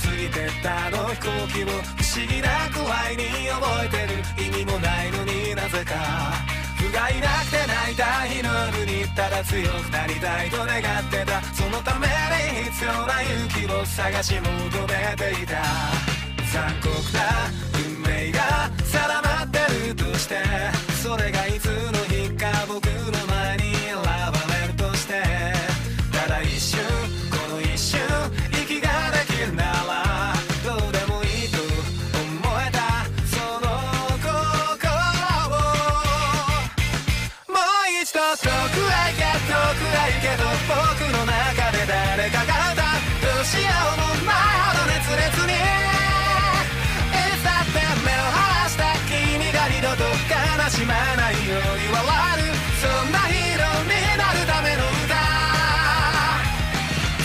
過ぎてったあの飛行機を不思議な具合に覚えてる意味もないのになぜか不甲斐なくて泣いた日の夜にただ強くなりたいと願ってたそのために必要な勇気を探し求めていた残酷な運命が定まってるとしてそれがいつの日か僕のしまないように笑るそんなヒーローになるための歌。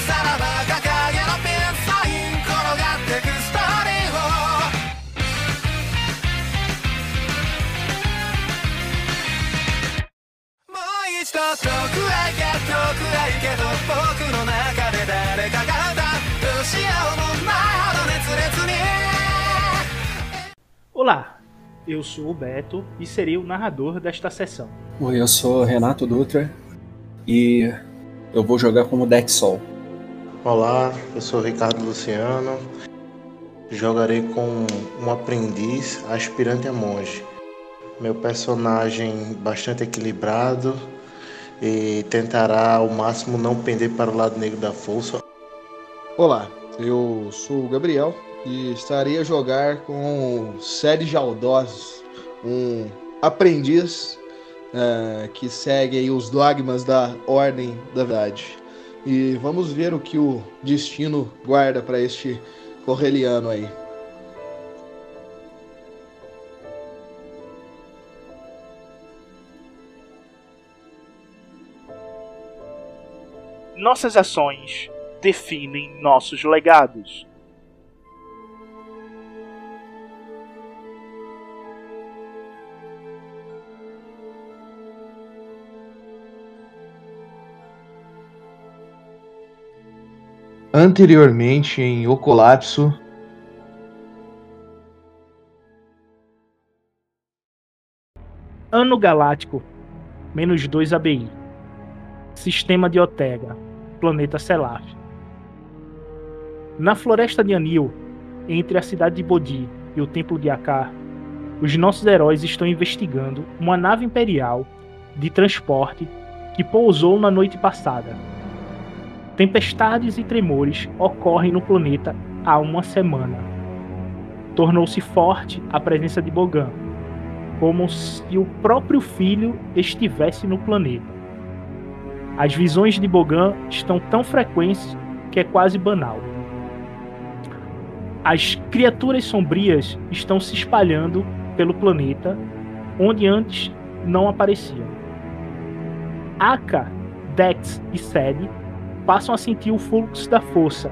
さらば掲げのピンサイン転がってくストーリーを。もう一度遠くへ行け遠くへ行けと僕の中で誰かが歌う。どうしようもないほど熱烈に。Olá, eu sou o Beto e serei o narrador desta sessão. Oi, eu sou Renato Dutra e eu vou jogar como Deck Sol. Olá, eu sou Ricardo Luciano. Jogarei com um aprendiz aspirante a monge. Meu personagem bastante equilibrado e tentará ao máximo não pender para o lado negro da força. Olá, eu sou o Gabriel e estarei a jogar com Sérgio Aldós, um aprendiz eh, que segue os dogmas da Ordem da Verdade. E vamos ver o que o destino guarda para este correliano aí. Nossas ações definem nossos legados. Anteriormente em O Colapso, Ano Galáctico, menos 2 ABI. Sistema de Otega, planeta Selaf. Na floresta de Anil, entre a cidade de Bodhi e o templo de Akar, os nossos heróis estão investigando uma nave imperial de transporte que pousou na noite passada. Tempestades e tremores ocorrem no planeta há uma semana. Tornou-se forte a presença de Bogan, como se o próprio filho estivesse no planeta. As visões de Bogan estão tão frequentes que é quase banal. As criaturas sombrias estão se espalhando pelo planeta, onde antes não apareciam. Aka, Dex e Sed passam a sentir o fluxo da força,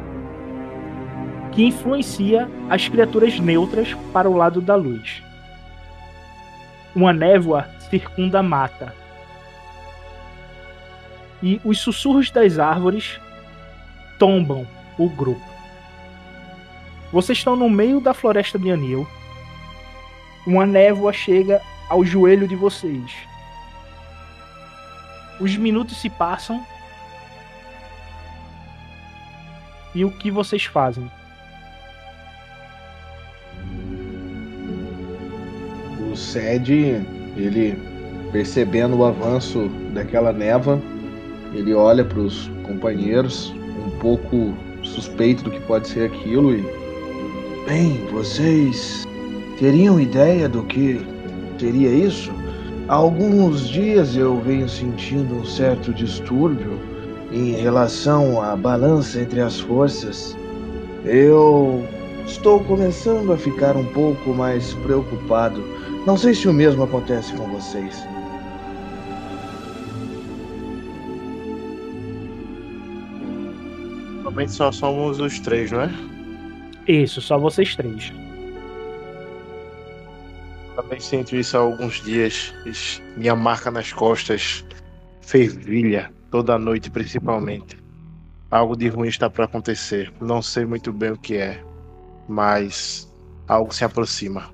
que influencia as criaturas neutras para o lado da luz. Uma névoa circunda a mata. E os sussurros das árvores tombam o grupo. Vocês estão no meio da floresta de Anil. Uma névoa chega ao joelho de vocês. Os minutos se passam. E o que vocês fazem? o Sed, ele percebendo o avanço daquela neva, ele olha para os companheiros, um pouco suspeito do que pode ser aquilo e Bem, vocês teriam ideia do que seria isso? Há alguns dias eu venho sentindo um certo distúrbio em relação à balança entre as forças. Eu estou começando a ficar um pouco mais preocupado. Não sei se o mesmo acontece com vocês. Normalmente só somos os três, não é? Isso, só vocês três. Também sinto isso há alguns dias. Minha marca nas costas fervilha, toda noite principalmente. algo de ruim está para acontecer. Não sei muito bem o que é, mas algo se aproxima.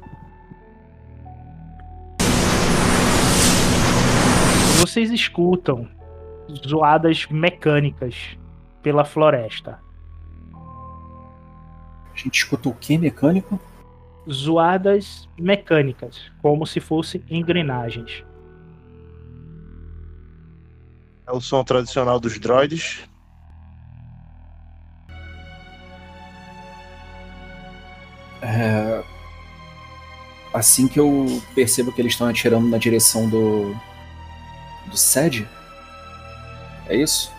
Vocês escutam zoadas mecânicas pela floresta. A gente escuta o que mecânico? Zoadas mecânicas, como se fossem engrenagens. É o som tradicional dos droids. É... Assim que eu percebo que eles estão atirando na direção do. do SED. É isso?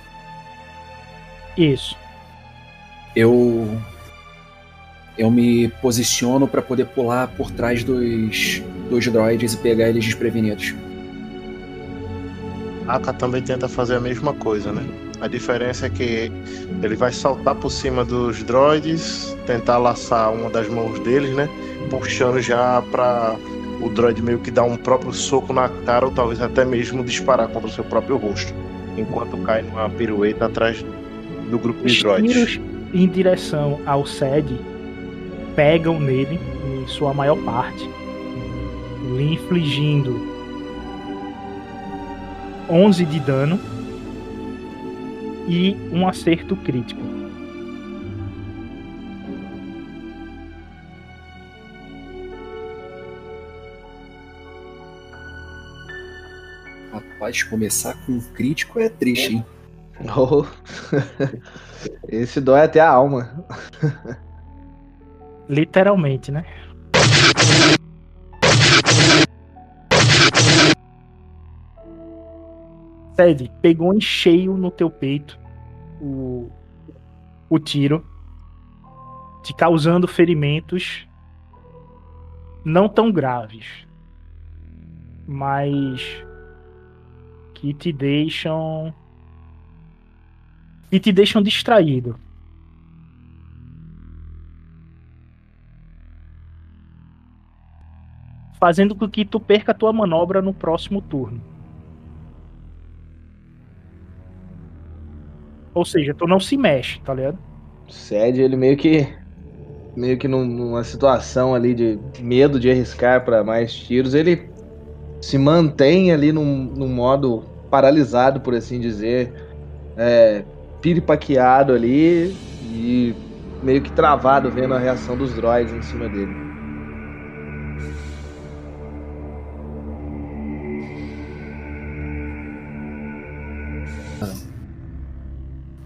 Isso. Eu. Eu me posiciono para poder pular por trás dos, dos droids e pegar eles desprevenidos. Aka também tenta fazer a mesma coisa, né? A diferença é que ele vai saltar por cima dos droids, tentar laçar uma das mãos deles, né? Puxando já para o droid meio que dar um próprio soco na cara ou talvez até mesmo disparar contra o seu próprio rosto, enquanto cai numa pirueta atrás do grupo de droids. tiros em direção ao SED pegam nele em sua maior parte, lhe infligindo 11 de dano e um acerto crítico. Rapaz, começar com um crítico é triste, hein? Oh. Esse dói até a alma. Literalmente, né? Ted, pegou em cheio no teu peito o, o tiro, te causando ferimentos não tão graves, mas que te deixam que te deixam distraído. Fazendo com que tu perca a tua manobra no próximo turno. Ou seja, tu não se mexe, tá ligado? Cede ele meio que meio que num- numa situação ali de medo de arriscar para mais tiros, ele se mantém ali num, num modo paralisado, por assim dizer, é, piripaqueado ali e meio que travado vendo a reação dos droids em cima dele.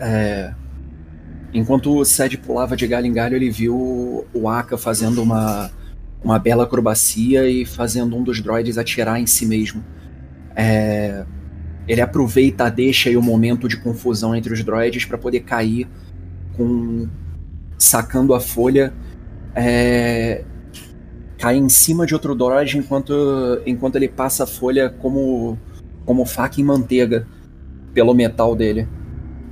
É, Enquanto o Sed pulava de galho em galho, ele viu o Aka fazendo uma, uma bela acrobacia e fazendo um dos droids atirar em si mesmo. É, Ele aproveita a deixa e o momento de confusão entre os droids para poder cair com sacando a folha, é, cai em cima de outro droid enquanto, enquanto ele passa a folha como, como faca em manteiga pelo metal dele.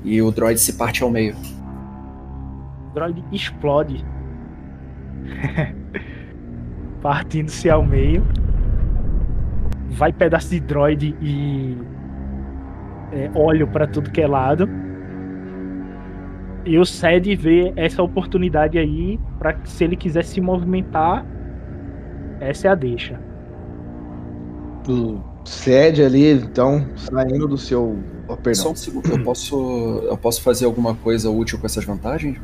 E o droid se parte ao meio. O droid explode. Partindo-se ao meio. Vai pedaço de droid e é, óleo para tudo que é lado. E o Sed vê essa oportunidade aí para se ele quiser se movimentar, essa é a deixa. O Cede ali, então, saindo do seu. Oh, Só perdão. um segundo, eu posso, eu posso fazer alguma coisa útil com essas vantagens?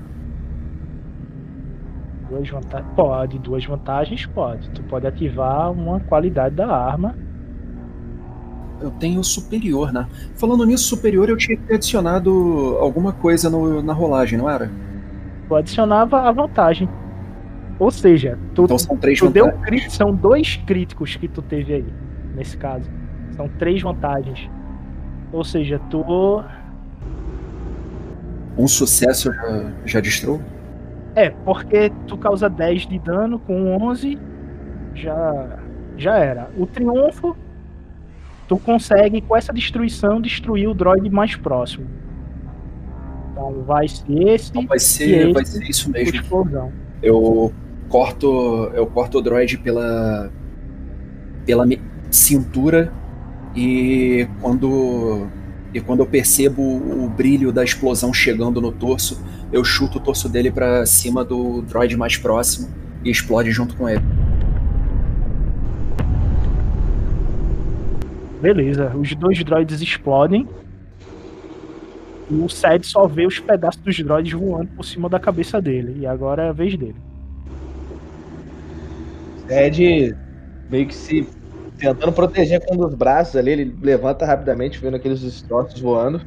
Duas vantagens. Pode, duas vantagens pode. Tu pode ativar uma qualidade da arma. Eu tenho superior, né? Falando nisso, superior eu tinha que ter adicionado alguma coisa no- na rolagem, não era? Tu adicionava a vantagem. Ou seja, tu, Então são três tu deu são dois críticos que tu teve aí, nesse caso. São três vantagens. Ou seja, tu. Um sucesso já, já destruiu? É, porque tu causa 10 de dano com 11, já, já era. O triunfo, tu consegue, com essa destruição, destruir o droid mais próximo. Então vai ser esse Então vai ser, vai ser isso mesmo. explosão. Eu corto, eu corto o droid pela pela cintura e quando E quando eu percebo o brilho da explosão chegando no torso, eu chuto o torso dele para cima do droid mais próximo e explode junto com ele. Beleza, os dois droids explodem. E o Sed só vê os pedaços dos droids voando por cima da cabeça dele. E agora é a vez dele. Sed meio que se tentando proteger com um dos braços ali, ele levanta rapidamente, vendo aqueles destroços voando.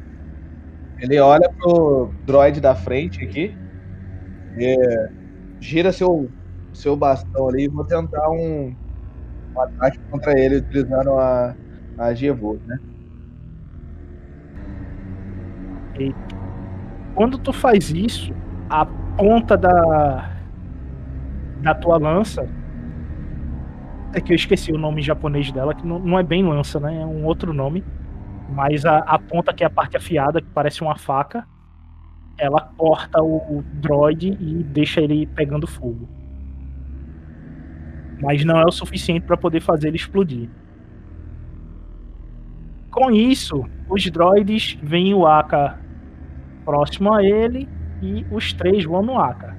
Ele olha pro droid da frente aqui. E gira seu, seu bastão ali e vou tentar um, um ataque contra ele utilizando a, a Gevo, né? Quando tu faz isso, a ponta da da tua lança é que eu esqueci o nome japonês dela, que não, não é bem lança, né? É um outro nome. Mas a, a, ponta, que é a parte afiada, que parece uma faca, ela corta o, o droid e deixa ele pegando fogo. Mas não é o suficiente para poder fazer ele explodir. Com isso, os droids veem o Aka próximo a ele e os três vão no Aka.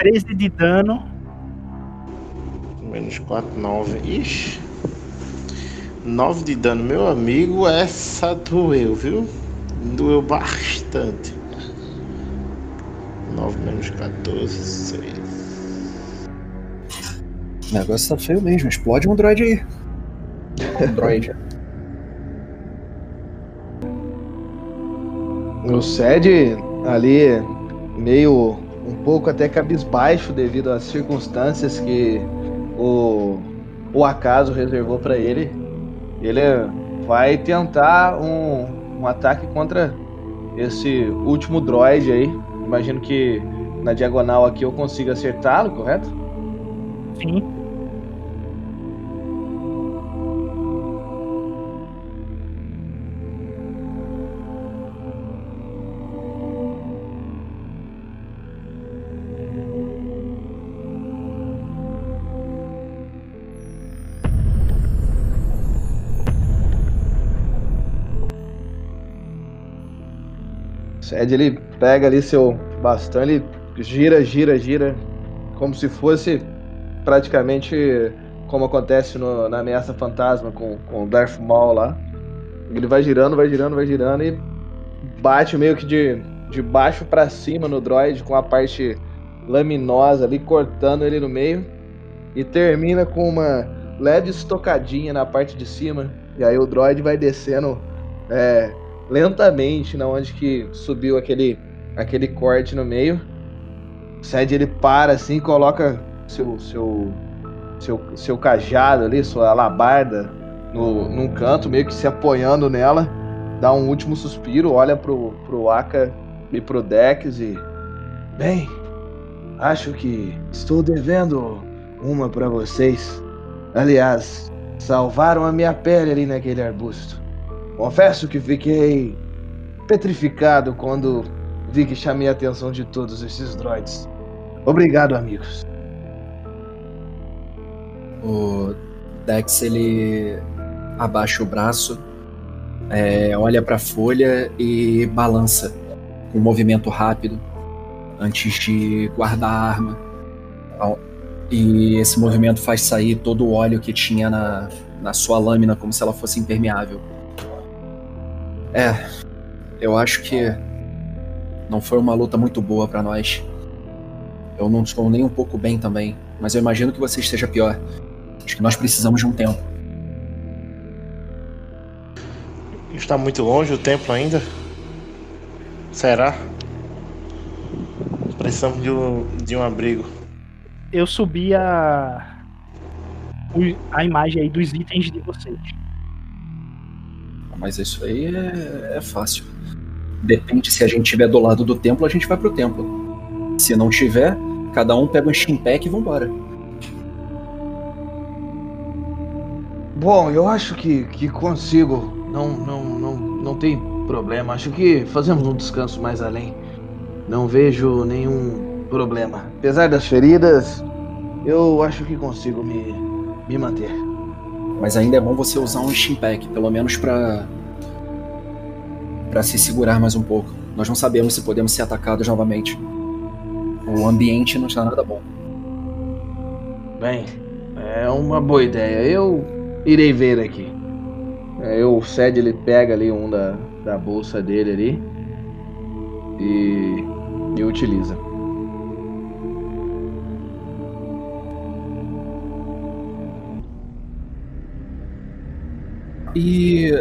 Treze de dano. Menos 4, 9. Ixi. 9 de dano, meu amigo, essa doeu, viu? Doeu bastante. 9 menos 14, 6. O negócio tá feio mesmo. Explode um droid aí. Um droid. O Sed ali meio um pouco até cabisbaixo devido às circunstâncias que o, o acaso reservou para ele. Ele vai tentar um, um ataque contra esse último droid aí. Imagino que na diagonal aqui eu consiga acertá-lo, correto? Sim. Sed ele pega ali seu bastão, ele gira, gira, gira, como se fosse praticamente como acontece no, na ameaça fantasma com, com o Darth Maul lá. Ele vai girando, vai girando, vai girando e bate meio que de, de baixo para cima no droid com a parte laminosa ali, cortando ele no meio. E termina com uma leve estocadinha na parte de cima. E aí o droid vai descendo é, lentamente na onde que subiu aquele, aquele corte no meio. O Sed ele para assim, coloca seu, seu, seu, seu cajado ali, sua alabarda no, num canto, meio que se apoiando nela, dá um último suspiro, olha pro, pro Aka e pro Dex e. Bem, acho que estou devendo uma para vocês. Aliás, salvaram a minha pele ali naquele arbusto. Confesso que fiquei petrificado quando vi que chamei a atenção de todos esses droids. Obrigado, amigos. O Dex ele abaixa o braço, é, olha para a folha e balança com um movimento rápido antes de guardar a arma. E esse movimento faz sair todo o óleo que tinha na, na sua lâmina, como se ela fosse impermeável. É, eu acho que não foi uma luta muito boa para nós. Eu não estou nem um pouco bem também, mas eu imagino que você esteja pior. Acho que nós precisamos de um tempo. Está muito longe o templo ainda? Será? Precisamos de um, de um abrigo. Eu subi a a imagem aí dos itens de vocês. Mas isso aí é, é fácil. Depende se a gente estiver do lado do templo, a gente vai pro templo. Se não tiver, cada um pega um chimpec e vambora. Bom, eu acho que, que consigo. Não, não, não, não tem problema. Acho que fazemos um descanso mais além. Não vejo nenhum problema. Apesar das feridas, eu acho que consigo me, me manter. Mas ainda é bom você usar um Steampack, pelo menos pra. pra se segurar mais um pouco. Nós não sabemos se podemos ser atacados novamente. O ambiente não está nada bom. Bem, é uma boa ideia. Eu irei ver aqui. É, eu, o Ced ele pega ali um da, da bolsa dele ali e, e utiliza. E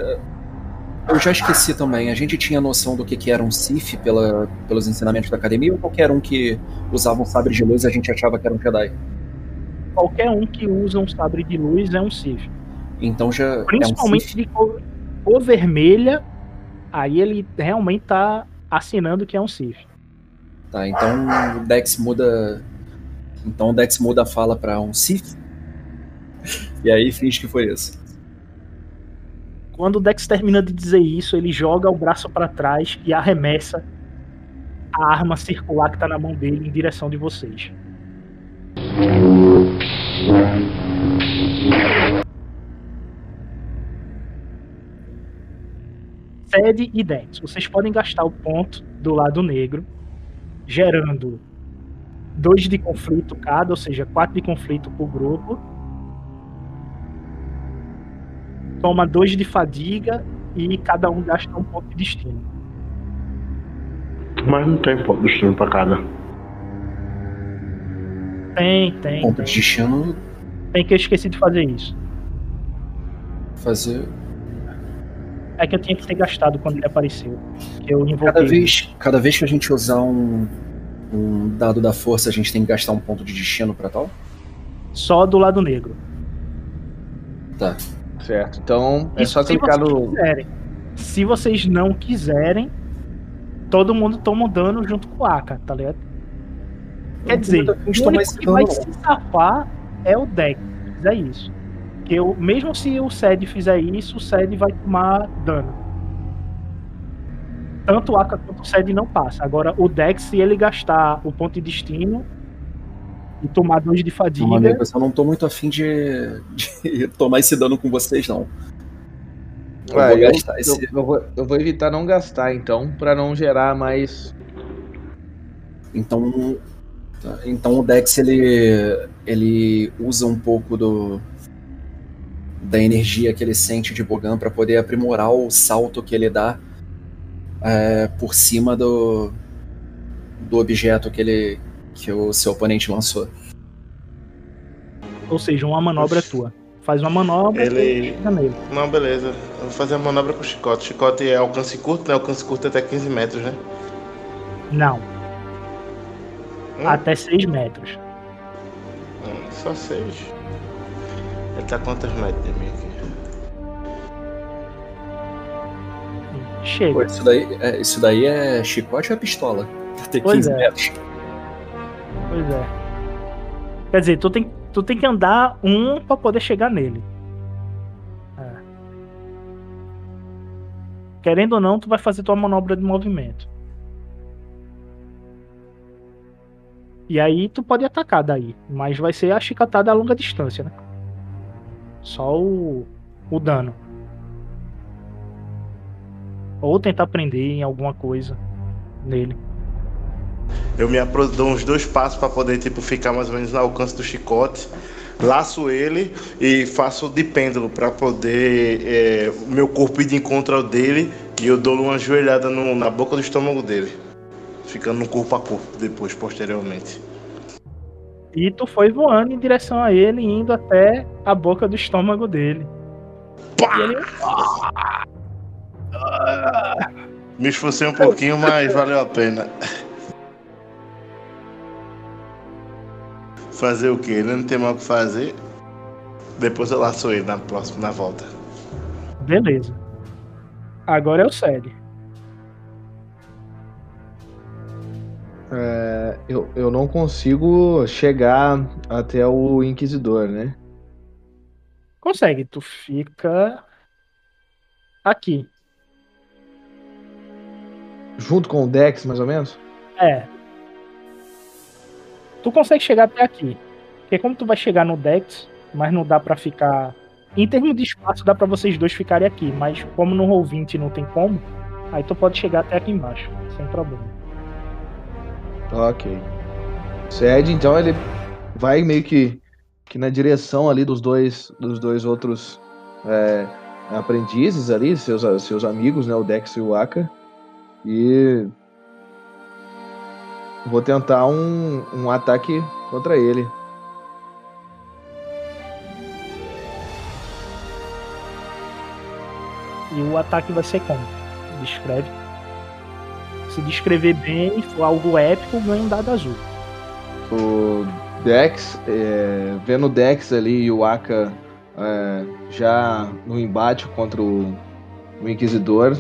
eu já esqueci também, a gente tinha noção do que, que era um Sith pela, pelos ensinamentos da academia ou qualquer um que usava um sabre de luz a gente achava que era um Jedi? Qualquer um que usa um sabre de luz é um Sith. Então já. Principalmente é um de cor, cor, vermelha, aí ele realmente tá assinando que é um Sith. Tá, então o Dex muda. Então o Dex muda a fala pra um Sith. E aí finge que foi isso. Quando o Dex termina de dizer isso, ele joga o braço para trás e arremessa a arma circular que tá na mão dele em direção de vocês. Sede e Dex. Vocês podem gastar o ponto do lado negro, gerando dois de conflito cada, ou seja, quatro de conflito por grupo. Toma dois de fadiga e cada um gasta um ponto de destino. Mas não tem ponto de destino pra cada. Tem, tem. Ponto tem. de destino. Tem que eu esqueci de fazer isso. Fazer. É que eu tinha que ter gastado quando ele apareceu. Que eu invoquei. Cada vez, cada vez que a gente usar um, um dado da força, a gente tem que gastar um ponto de destino pra tal? Só do lado negro. Tá. Certo. Então é Isso só clicar no. quiserem. Se vocês não quiserem, todo mundo toma um dano junto com o Aka, tá ligado? Quer dizer, de o único esse que vai se safar é o deck. Fizer isso. Que eu, mesmo se o Sed fizer isso, o Sed vai tomar dano. Tanto o Aka quanto o Sed não passa. Agora, o deck, se ele gastar o ponto de destino e tomar dois de fadiga, Não, amigo, eu não tô muito afim de, de tomar esse dano com vocês, não. Eu Ah, vou eu, gastar esse. eu- eu vou, eu vou evitar não gastar, então, pra não gerar mais. Então, tá, então o Dex ele, ele usa um pouco do da energia que ele sente de Bogan para poder aprimorar o salto que ele dá é, por cima do, do objeto que ele que o seu oponente lançou. ou seja, uma manobra tua. Faz uma manobra Ele- e nele. Não, beleza. Eu vou fazer a manobra com o chicote. Chicote é alcance curto, né? Alcance curto é até 15 metros, né? Não, Hum, até 6 metros. hum, só 6. Ele tá quantos metros de mim aqui? Pô, Chega. isso daí, é, isso daí é chicote ou é pistola? Pois 15 é. metros. Pois é. Quer dizer, tu tem, tu tem que andar um pra poder chegar nele. É. Querendo ou não, tu vai fazer tua manobra de movimento. E aí tu pode atacar daí, mas vai ser a chicotada a longa distância, né? Só o, o dano. Ou tentar prender em alguma coisa nele. Eu me dou uns dois passos pra poder tipo ficar mais ou menos no alcance do chicote. Laço ele e faço de pêndulo pra poder é, o meu corpo ir de encontro ao dele e eu dou uma joelhada no- na boca do estômago dele, ficando no corpo a corpo depois posteriormente. E tu foi voando em direção a ele, indo até a boca do estômago dele. E ele, Me esforcei um pouquinho, mas valeu a pena. Fazer o que? Ele não tem mais o que fazer. Depois eu laço ele na próxima, na volta. beleza. Agora é o Sede. É, eu, eu não consigo chegar até o Inquisidor, né? Consegue, tu fica aqui. junto com o Dex, mais ou menos? É. Tu consegue chegar até aqui. Porque como tu vai chegar no Dex, mas não dá pra ficar. Em termos de espaço, dá pra vocês dois ficarem aqui. Mas como no Roll20 não tem como, aí tu pode chegar até aqui embaixo, sem problema. Ok. Ced, então ele vai meio que, que na direção ali dos dois, dos dois outros é, aprendizes ali, seus, seus amigos, né, o Dex e o Aka. E vou tentar um, um ataque contra ele. E o ataque vai ser como? Descreve. Se descrever bem, for algo épico, ganha um dado azul. O Dex, é, vendo o Dex ali e o Aka é, já no embate contra o, o Inquisidor,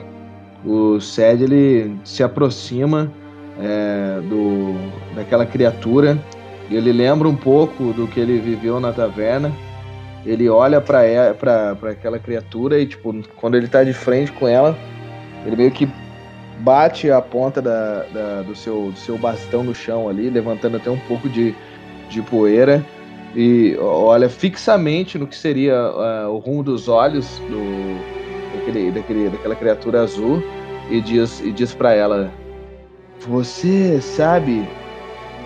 o Sed ele se aproxima é, do, daquela criatura. Ele lembra um pouco do que ele viveu na taverna. Ele olha para aquela criatura e, tipo, quando ele tá de frente com ela, ele meio que bate a ponta da, da, do, seu, do seu bastão no chão ali, levantando até um pouco de, de poeira. E olha fixamente no que seria uh, o rumo dos olhos do, daquele, daquele, daquela criatura azul e diz, e diz para ela: Você sabe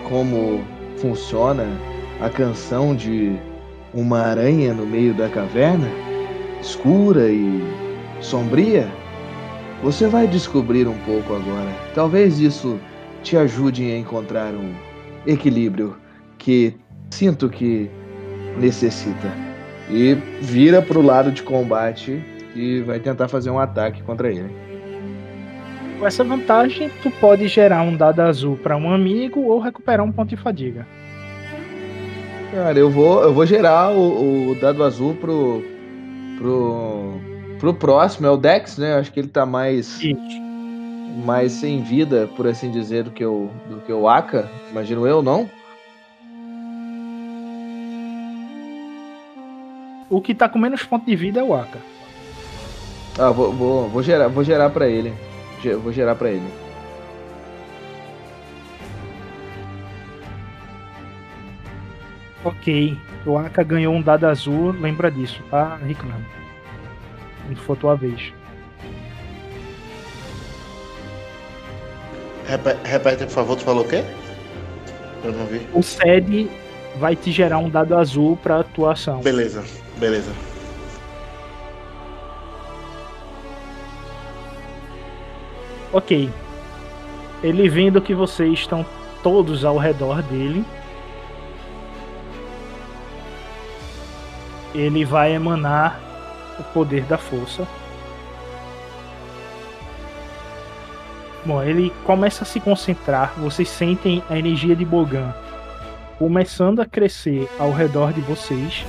como funciona a canção de uma aranha no meio da caverna? Escura e sombria? Você vai descobrir um pouco agora. Talvez isso te ajude a encontrar um equilíbrio que sinto que necessita. E vira pro lado de combate e vai tentar fazer um ataque contra ele. Com essa vantagem, tu pode gerar um dado azul para um amigo ou recuperar um ponto de fadiga. Cara, eu vou, eu vou gerar o, o dado azul pro, pro, pro próximo, é o Dex, né? Acho que ele tá mais mais sem vida, por assim dizer, do que o do que o Aka, imagino eu, não? O que tá com menos ponto de vida é o Aka. Ah, vou, vou, vou gerar, vou gerar para ele. Vou gerar para ele. Ok. O Aka ganhou um dado azul, lembra disso, tá, Ricardo? Quando for tua vez. Repete, repete, por favor, tu falou o quê? Eu não vi. O SED vai te gerar um dado azul pra tua ação. Beleza, beleza. Ok. Ele vendo que vocês estão todos ao redor dele. Ele vai emanar o poder da força. Bom, ele começa a se concentrar. Vocês sentem a energia de Bogan começando a crescer ao redor de vocês.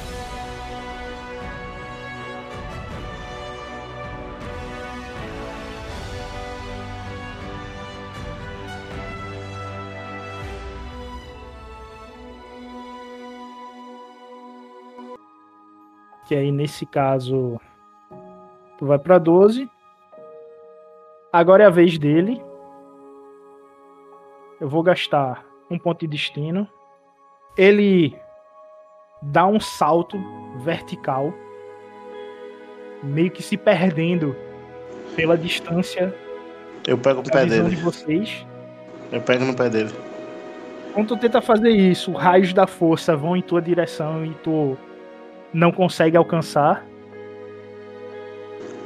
Que aí nesse caso tu vai para 12. Agora é a vez dele. Eu vou gastar um ponto de destino. Ele dá um salto vertical, meio que se perdendo pela distância Eu pego no pé dele. de vocês. Eu pego no pé dele. Quando tu tenta fazer isso, raios da força vão em tua direção e tu não consegue alcançar.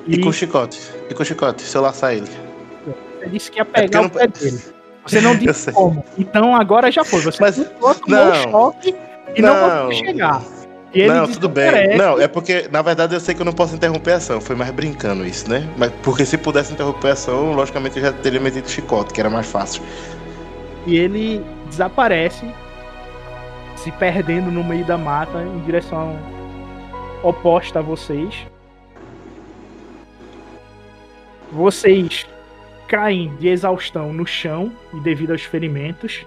E, com o chicote. E com o chicote, se eu laçar ele. você disse que ia porque pegar eu o não- pé dele. Você não disse como. Então agora já foi. Você Mas- tomou não. choque e não, Não. conseguiu chegar. E não, tudo bem. Não, é porque, na verdade, eu sei que eu não posso interromper a ação. Foi mais brincando isso, né? Mas porque se pudesse interromper a ação, logicamente eu já teria metido chicote, que era mais fácil. E ele desaparece, se perdendo no meio da mata em direção oposta a vocês. Vocês caem de exaustão no chão e devido aos ferimentos.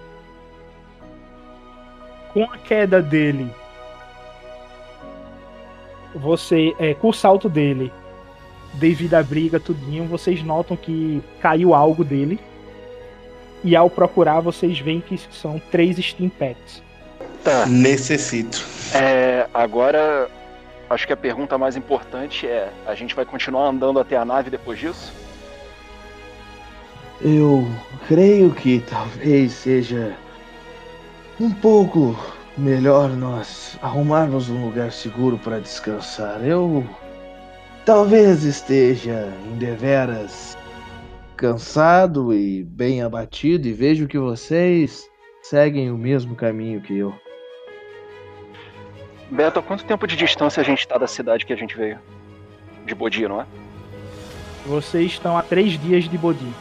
Com a queda dele, você, é, com o salto dele, devido à briga, tudinho, vocês notam que caiu algo dele E ao procurar, vocês veem que são três Steam Packs. Tá. Necessito. É, agora, acho que a pergunta mais importante é: a gente vai continuar andando até a nave depois disso? Eu creio que talvez seja um pouco melhor nós arrumarmos um lugar seguro para descansar. Eu talvez esteja em deveras cansado e bem abatido e vejo que vocês seguem o mesmo caminho que eu. Beto, a quanto tempo de distância a gente tá da cidade que a gente veio? De Bodhi, não é? Vocês estão a três dias de Bodhi.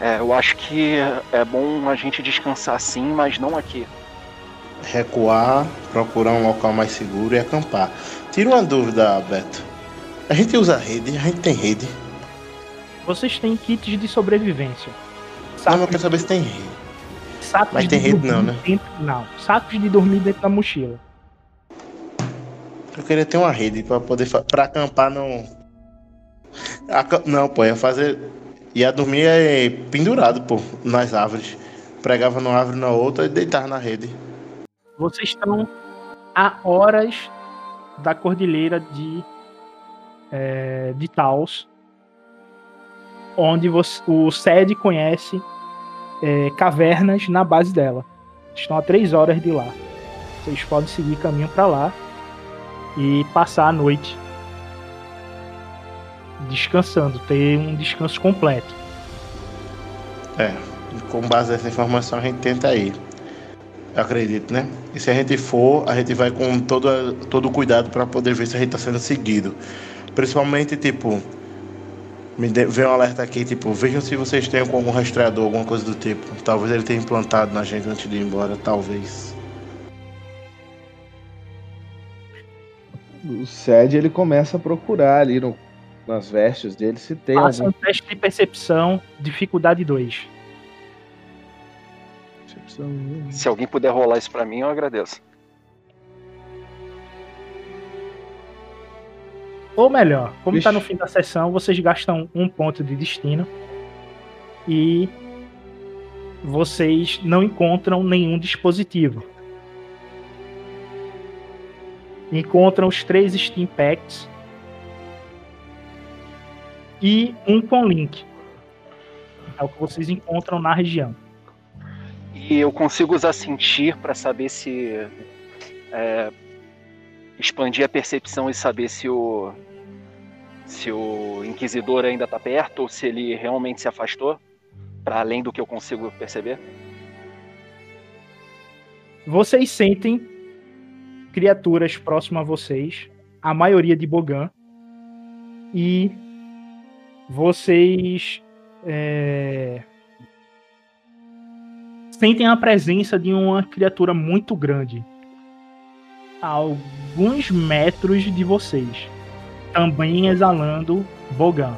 É, eu acho que é bom a gente descansar sim, mas não aqui. Recuar, procurar um local mais seguro e acampar. Tira uma dúvida, Beto. A gente usa rede, a gente tem rede. Vocês têm kits de sobrevivência. Não, Sacos, mas eu quero saber se tem rede. Sacos mas de tem rede dormir não, né? Dentro, não. Sacos de dormir dentro da mochila. Eu queria ter uma rede pra poder pra acampar não. Não, pô, ia fazer. Ia dormir é, pendurado, pô, nas árvores. Pregava numa árvore na outra e deitava na rede. Vocês estão a horas da cordilheira de, é, de Taos, onde você- o SED conhece é, cavernas na base dela. Estão a três horas de lá. Vocês podem seguir caminho para lá e passar a noite descansando, ter um descanso completo. É, com base nessa informação a gente tenta ir. Eu acredito, né? E se a gente for, a gente vai com todo, todo cuidado para poder ver se a gente tá sendo seguido. Principalmente, tipo, me vê um alerta aqui, tipo, vejam se vocês têm algum rastreador, alguma coisa do tipo. Talvez ele tenha implantado na gente antes de ir embora, talvez. O Sed ele começa a procurar ali no- nas vestes dele se tem Faça algum. um teste de percepção, dificuldade 2. Se alguém puder rolar isso pra mim, eu agradeço. Ou melhor, como está no fim da sessão, vocês gastam um ponto de destino e vocês não encontram nenhum dispositivo. Encontram os três Steam Packs e um com link. É o que vocês encontram na região. E eu consigo usar sentir pra saber se. é, expandir a percepção e saber se o. Se o Inquisidor ainda tá perto ou se ele realmente se afastou. Pra além do que eu consigo perceber. Vocês sentem criaturas próximas a vocês, a maioria de Bogan, e vocês é, sentem a presença de uma criatura muito grande, a alguns metros de vocês, também exalando Bogan.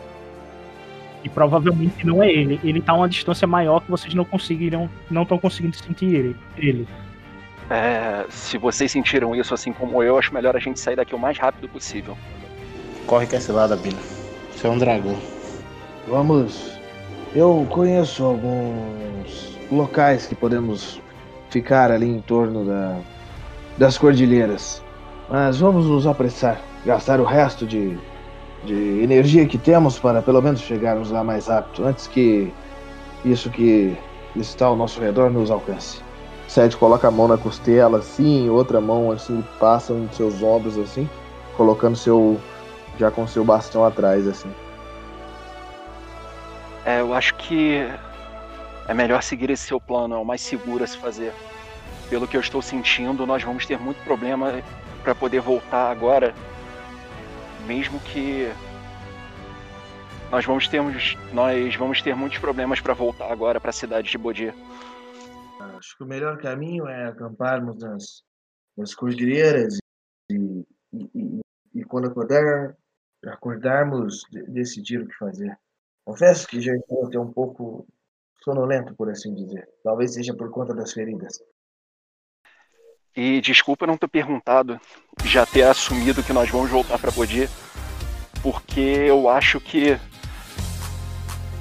E provavelmente não é ele. Ele tá a uma distância maior que vocês não conseguiram, não estão conseguindo sentir ele. ele. É, se vocês sentiram isso assim como eu, acho melhor a gente sair daqui o mais rápido possível. Corre que é cilada, Bina. Você é um dragão. Vamos. Eu conheço alguns locais que podemos ficar ali em torno da, das cordilheiras. Mas vamos nos apressar. Gastar o resto de, de energia que temos para pelo menos chegarmos lá mais rápido. Antes que isso que está ao nosso redor nos alcance. Sed coloca a mão na costela, assim, outra mão assim, passa nos seus ombros, assim, colocando seu. já com seu bastão atrás, assim. É, eu acho que é melhor seguir esse seu plano, é o mais seguro a se fazer. Pelo que eu estou sentindo, nós vamos ter muito problema para poder voltar agora, mesmo que nós vamos ter nós vamos ter muitos problemas para voltar agora para a cidade de Bodhi. Acho que o melhor caminho é acamparmos nas, nas cordilheiras e, e, e, e quando acordar, acordarmos, de- decidir o que fazer. Confesso que já estou até um pouco sonolento, por assim dizer. Talvez seja por conta das feridas. E desculpa não ter perguntado, já ter assumido que nós vamos voltar para Bodhi, porque eu acho que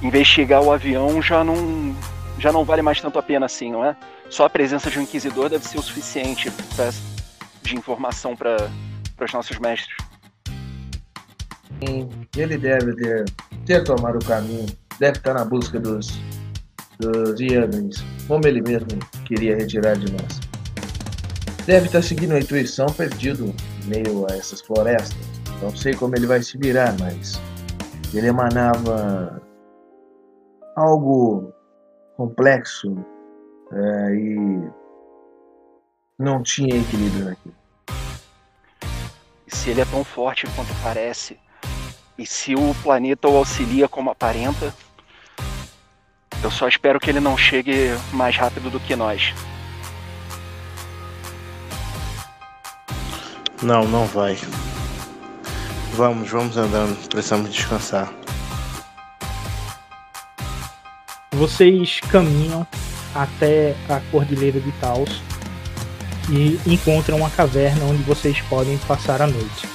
investigar o avião já não, já não vale mais tanto a pena assim, não é? Só a presença de um inquisidor deve ser o suficiente pra, de informação para os nossos mestres. Ele deve ter, ter tomado o caminho, deve estar na busca dos, dos Yagans, como ele mesmo queria retirar de nós. Deve estar seguindo a intuição perdido meio a essas florestas. Não sei como ele vai se virar, mas ele emanava algo complexo é, e não tinha equilíbrio naquilo. Se ele é tão forte quanto parece, e se o planeta o auxilia como aparenta, eu só espero que ele não chegue mais rápido do que nós. Não, não vai. Vamos, vamos andando. Precisamos descansar. Vocês caminham até a Cordilheira de Taos e encontram uma caverna onde vocês podem passar a noite.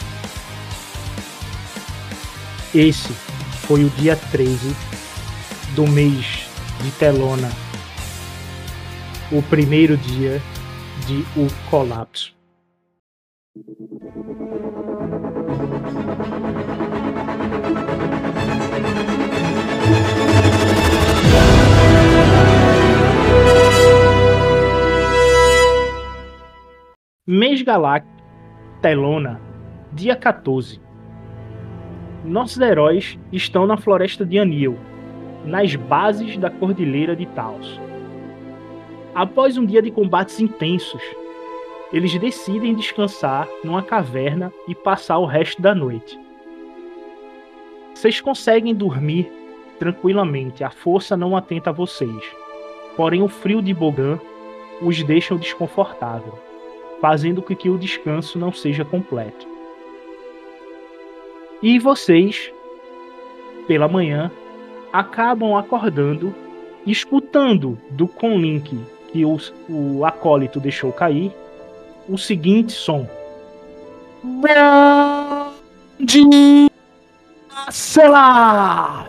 Esse foi o dia 13 do mês de Telona, o primeiro dia de O Colapso. Mês Galáctico, Telona, dia 14. Nossos heróis estão na floresta de Anil, nas bases da Cordilheira de Taos. Após um dia de combates intensos, eles decidem descansar numa caverna e passar o resto da noite. Vocês conseguem dormir tranquilamente, a força não atenta a vocês. Porém, o frio de Bogan os deixa desconfortável fazendo com que o descanso não seja completo. E vocês, pela manhã, acabam acordando, escutando do conlink que o, o acólito deixou cair, o seguinte som. Grande Selah!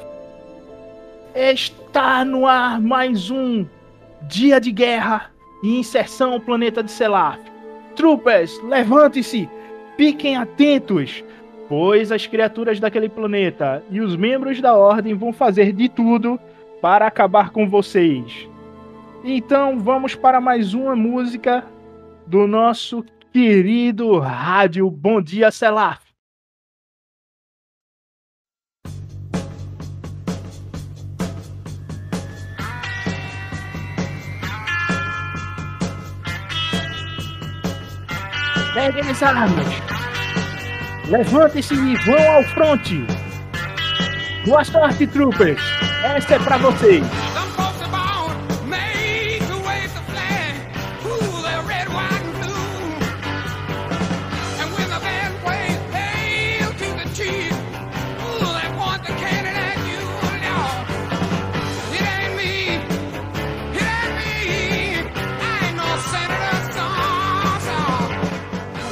Está no ar mais um dia de guerra e inserção ao planeta de Selaf. Troopers, levante-se! Fiquem atentos! Pois as criaturas daquele planeta e os membros da Ordem vão fazer de tudo para acabar com vocês. Então vamos para mais uma música do nosso querido rádio Bom Dia Selaf. Peguem as armas. Levantem-se e vão ao fronte. Boa sorte, troopers. Essa é pra vocês.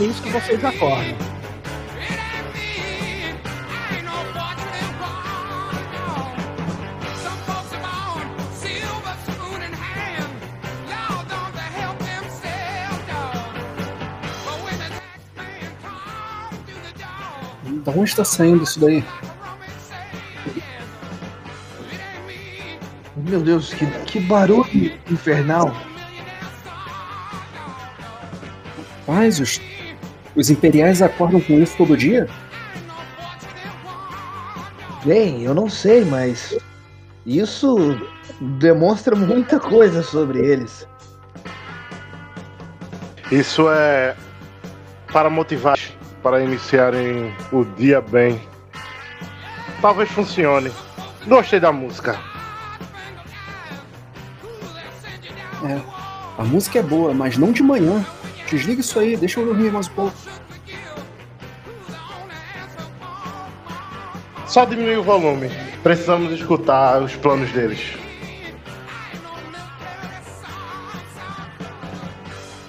Isso que vocês acordam. Da onde está saindo isso daí? Meu Deus, que, que barulho infernal! Mas os, os imperiais acordam com isso todo dia? Bem, eu não sei, mas isso demonstra muita coisa sobre eles. Isso é para motivar, para iniciarem o dia bem. Talvez funcione. Gostei da música. É. A música é boa, mas não de manhã. Desliga isso aí, deixa eu dormir mais um pouco. Só diminui o volume. Precisamos escutar os planos deles.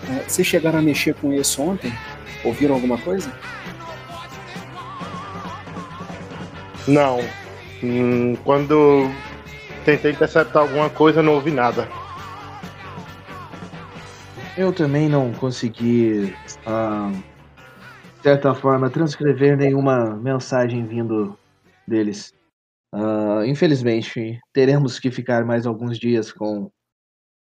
É, vocês chegaram a mexer com isso ontem? Ouviram alguma coisa? Não. Hum, quando tentei interceptar alguma coisa, não ouvi nada. Eu também não consegui, ah, de certa forma, transcrever nenhuma mensagem vindo deles. Ah, infelizmente, teremos que ficar mais alguns dias com,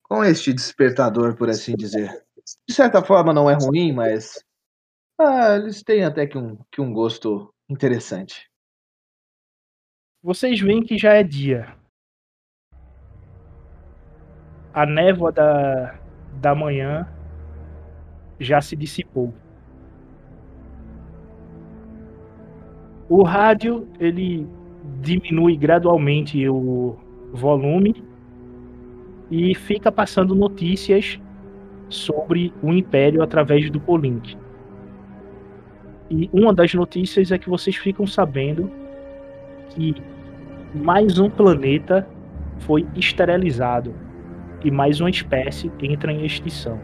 com este despertador, por assim dizer. De certa forma, não é ruim, mas ah, eles têm até que um, que um gosto interessante. Vocês veem que já é dia. A névoa da, da manhã já se dissipou. O rádio ele diminui gradualmente o volume e fica passando notícias sobre o Império através do Polink. E uma das notícias é que vocês ficam sabendo que mais um planeta foi esterilizado e mais uma espécie entra em extinção.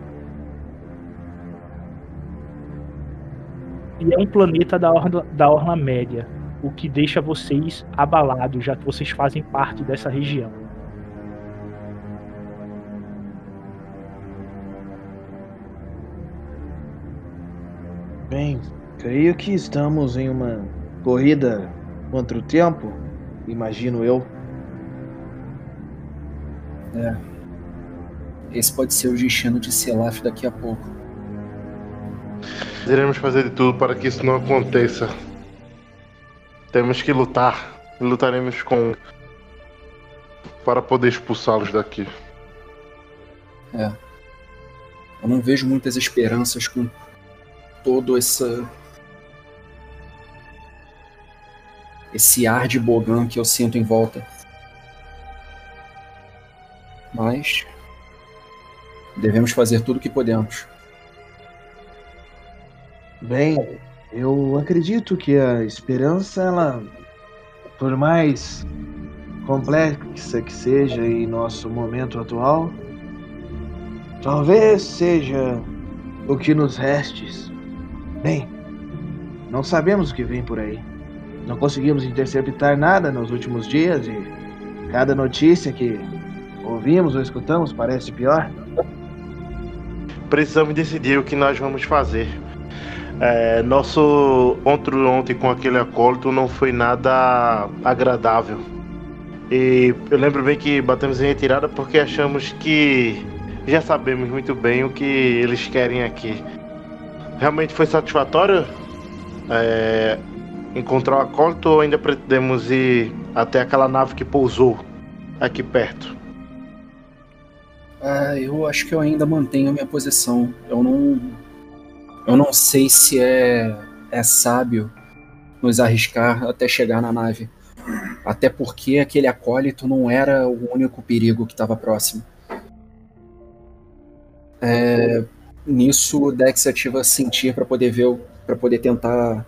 E é um planeta da orla, da orla média, o que deixa vocês abalados, já que vocês fazem parte dessa região. Bem, creio que estamos em uma corrida contra o tempo, imagino eu. É. Esse pode ser o destino de Selaf daqui a pouco. Iremos fazer de tudo para que isso não aconteça. Temos que lutar. Lutaremos com. para poder expulsá-los daqui. É. Eu não vejo muitas esperanças com todo essa. esse ar de Bogan que eu sinto em volta. Mas. Devemos fazer tudo o que podemos. Bem, eu acredito que a esperança, ela, por mais complexa que seja em nosso momento atual, talvez seja o que nos restes. Bem, não sabemos o que vem por aí. Não conseguimos interceptar nada nos últimos dias e cada notícia que ouvimos ou escutamos parece pior. Precisamos decidir o que nós vamos fazer. É, nosso encontro ontem com aquele acólito não foi nada agradável. E eu lembro bem que batemos em retirada porque achamos que já sabemos muito bem o que eles querem aqui. Realmente foi satisfatório é, encontrar o acólito ou ainda pretendemos ir até aquela nave que pousou aqui perto? Ah, eu acho que eu ainda mantenho a minha posição. Eu não eu não sei se é, é sábio nos arriscar até chegar na nave. Até porque aquele acólito não era o único perigo que estava próximo. É, nisso o Dex ativa sentir para poder ver, para poder tentar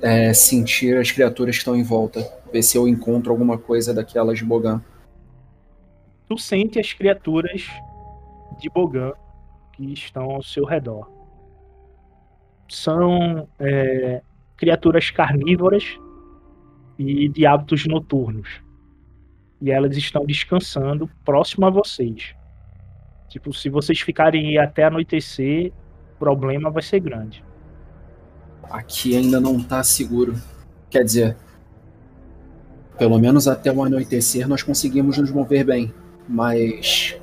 é, sentir as criaturas que estão em volta, ver se eu encontro alguma coisa daquelas de Bogan. Tu sente as criaturas de Bogan que estão ao seu redor. São é, criaturas carnívoras e de hábitos noturnos. E elas estão descansando próximo a vocês. Tipo, se vocês ficarem até anoitecer, o problema vai ser grande. Aqui ainda não tá seguro. Quer dizer, pelo menos até o anoitecer nós conseguimos nos mover bem, mas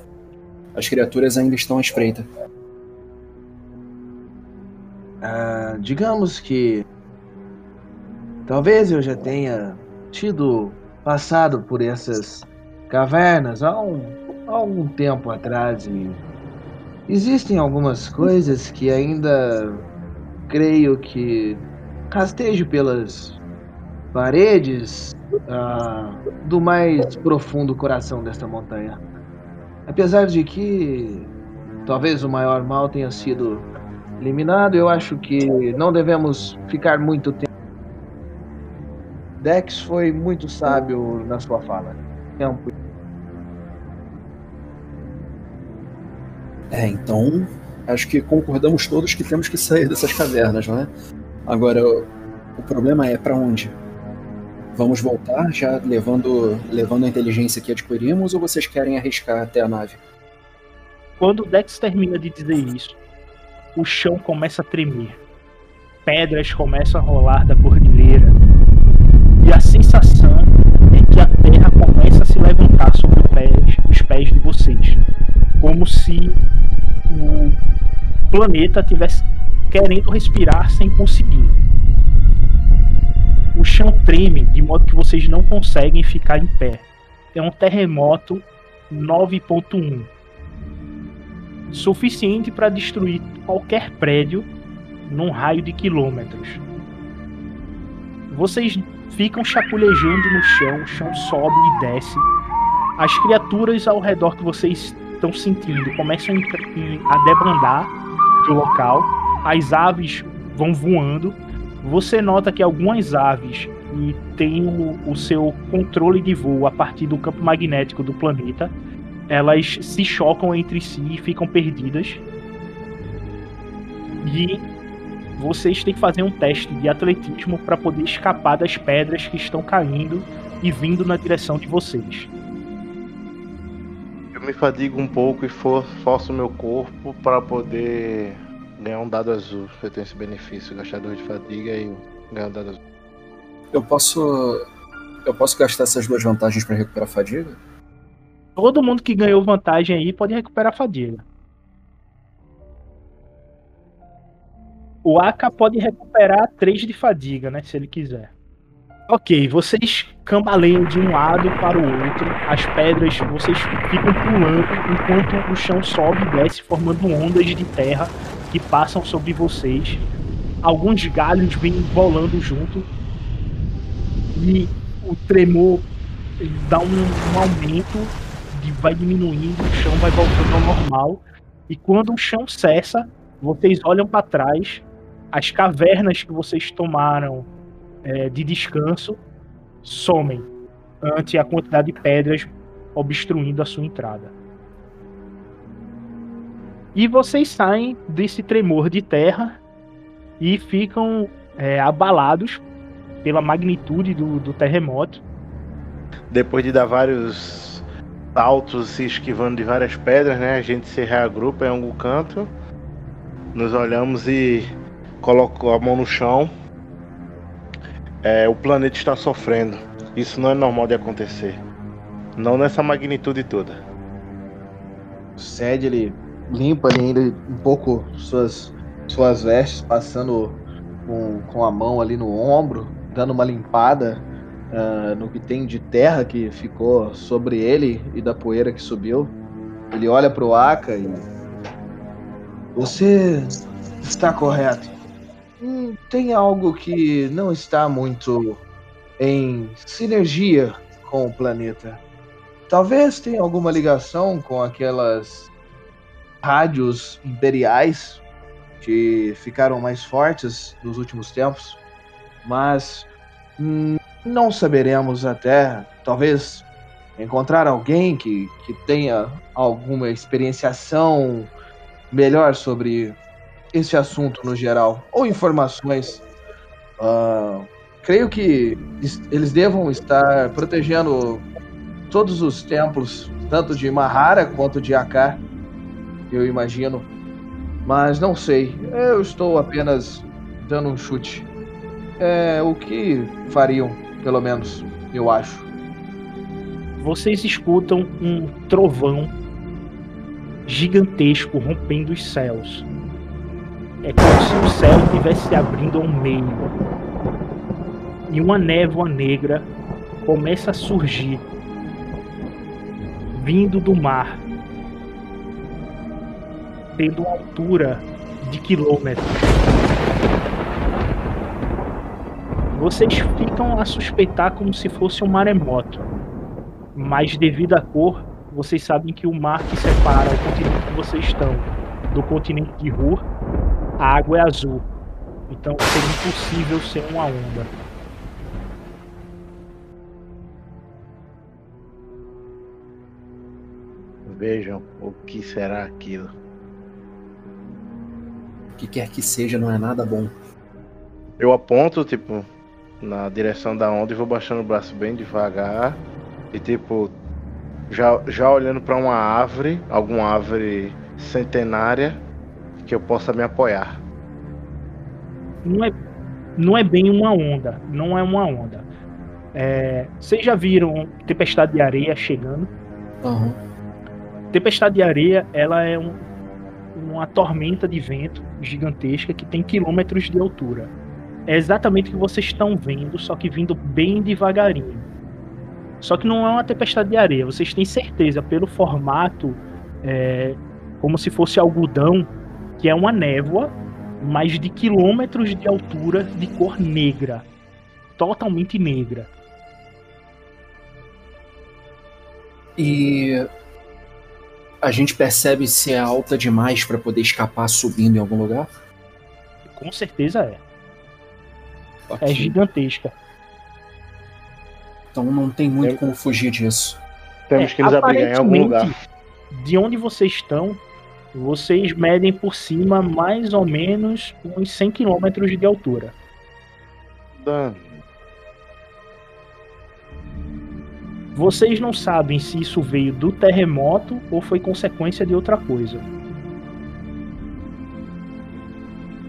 as criaturas ainda estão à espreita. Ah, digamos que talvez eu já tenha tido passado por essas cavernas há, um, há algum tempo atrás e existem algumas coisas que ainda creio que rastejo pelas paredes ah, do mais profundo coração desta montanha. Apesar de que talvez o maior mal tenha sido eliminado. Eu acho que não devemos ficar muito tempo. Dex foi muito sábio na sua fala. Tempo. É, então acho que concordamos todos que temos que sair dessas cavernas, não é? Agora, o problema é para onde? Vamos voltar já levando, levando a inteligência que adquirimos ou vocês querem arriscar até a nave? Quando o Dex termina de dizer isso, o chão começa a tremer. Pedras começam a rolar da cordilheira. E a sensação é que a terra começa a se levantar sobre os pés, os pés de vocês. Como se o planeta tivesse querendo respirar sem conseguir. O chão treme de modo que vocês não conseguem ficar em pé. É um terremoto 9.1 suficiente para destruir qualquer prédio num raio de quilômetros. Vocês ficam chapulejando no chão, o chão sobe e desce. As criaturas ao redor que vocês estão sentindo começam a debandar do local. As aves vão voando. Você nota que algumas aves têm o, o seu controle de voo a partir do campo magnético do planeta elas se chocam entre si e ficam perdidas. E vocês têm que fazer um teste de atletismo para poder escapar das pedras que estão caindo e vindo na direção de vocês. Eu me fadigo um pouco e for, forço meu corpo para poder ganhar um dado azul. Eu tenho esse benefício, gastar dois de fadiga e ganhar um dado azul. Eu posso. Eu posso gastar essas duas vantagens para recuperar a fadiga? Todo mundo que ganhou vantagem aí pode recuperar a fadiga. O Aka pode recuperar 3 de fadiga, né? Se ele quiser. Ok, vocês cambaleiam de um lado para o outro. As pedras, vocês ficam pulando enquanto o chão sobe e desce, formando ondas de terra que passam sobre vocês. Alguns galhos vêm volando junto. E o tremor dá um, um aumento vai diminuindo, o chão vai voltando ao normal. E quando o chão cessa, vocês olham para trás, as cavernas que vocês tomaram é, de descanso somem ante a quantidade de pedras obstruindo a sua entrada. E vocês saem desse tremor de terra e ficam é, abalados pela magnitude do, do terremoto. Depois de dar vários saltos, se esquivando de várias pedras, né? A gente se reagrupa em algum canto, nos olhamos e coloco a mão no chão. É, o planeta está sofrendo. Isso não é normal de acontecer. Não nessa magnitude toda. O Sed, ele limpa ainda um pouco suas, suas vestes, passando com, com a mão ali no ombro, dando uma limpada uh, no que tem de terra que ficou sobre ele e da poeira que subiu. Ele olha para o Aka e. Você está correto. Hum, tem algo que não está muito em sinergia com o planeta. Talvez tenha alguma ligação com aquelas rádios imperiais que ficaram mais fortes nos últimos tempos, mas hum, não saberemos até, talvez, encontrar alguém que, que tenha alguma experienciação melhor sobre esse assunto no geral, ou informações. Uh, creio que eles devam estar protegendo todos os templos, tanto de Mahara quanto de Akar, eu imagino. Mas não sei, eu estou apenas dando um chute. É o que fariam pelo menos, eu acho. Vocês escutam um trovão gigantesco rompendo os céus. É como se o céu estivesse se abrindo ao meio. E uma névoa negra começa a surgir, vindo do mar, tendo uma altura de quilômetros. Vocês ficam a suspeitar como se fosse um maremoto. Mas devido à cor, vocês sabem que o mar que separa o continente que vocês estão do continente de Rur, a água é azul. Então seria impossível ser uma onda. Vejam o que será aquilo. O que quer que seja, não é nada bom. Eu aponto, tipo, na direção da onda e vou baixando o braço bem devagar. E tipo, já, já olhando para uma árvore, alguma árvore centenária que eu possa me apoiar. Não é, não é bem uma onda, não é uma onda. É, vocês já viram tempestade de areia chegando? Aham. Tempestade de areia, ela é um, uma tormenta de vento gigantesca que tem quilômetros de altura. É exatamente o que vocês estão vendo, só que vindo bem devagarinho. Só que não é uma tempestade de areia. Vocês têm certeza, pelo formato, é, como se fosse algodão, que é uma névoa, mas de quilômetros de altura, de cor negra. Totalmente negra. E a gente percebe se é alta demais para poder escapar subindo em algum lugar? Com certeza é. É Ok. gigantesca. Então não tem muito Eu- como fugir disso. Temos É, que nos abrigar em algum lugar. De onde vocês estão, vocês medem por cima mais ou menos uns 100 quilômetros de altura. Dan, Vocês não sabem se isso veio do terremoto ou foi consequência de outra coisa.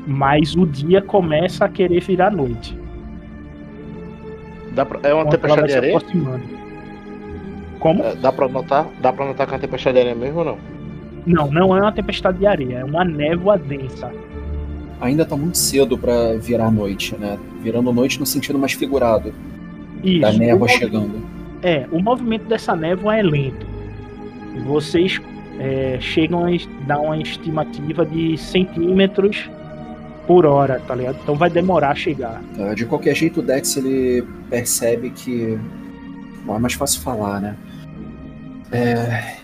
Mas o dia começa a querer virar noite. dá pra- é uma tempestade de areia? Como? É, Dá pra notar? Dá pra notar que é uma tempestade de areia mesmo ou não? Não, não é uma tempestade de areia, é uma névoa densa. Ainda tá muito cedo para virar noite, né? Virando noite no sentido mais figurado Isso. da névoa chegando. É, o movimento dessa névoa é lento. Vocês é, chegam a dar uma estimativa de centímetros por hora, tá ligado? Então vai demorar a chegar. Tá? De qualquer jeito, o Dex ele percebe que. Bom, é mais fácil falar, né? É...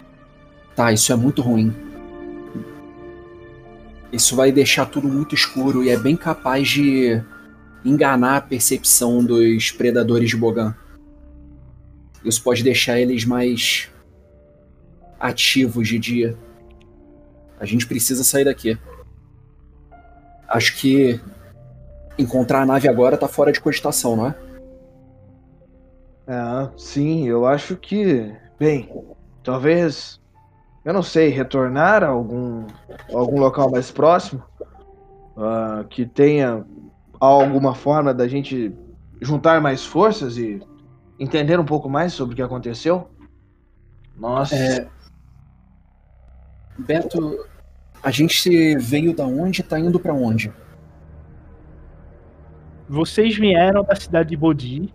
Tá, isso é muito ruim. Isso vai deixar tudo muito escuro e é bem capaz de enganar a percepção dos predadores de Bogan. Isso pode deixar eles mais ativos de dia. A gente precisa sair daqui. Acho que encontrar a nave agora tá fora de cogitação, não é? Ah, sim, eu acho que. Bem, talvez. Eu não sei, retornar a algum, algum local mais próximo ah, que tenha alguma forma da gente juntar mais forças e entender um pouco mais sobre o que aconteceu. Nossa, É, Beto, a gente veio da onde e tá indo pra onde? Vocês vieram da cidade de Bodhi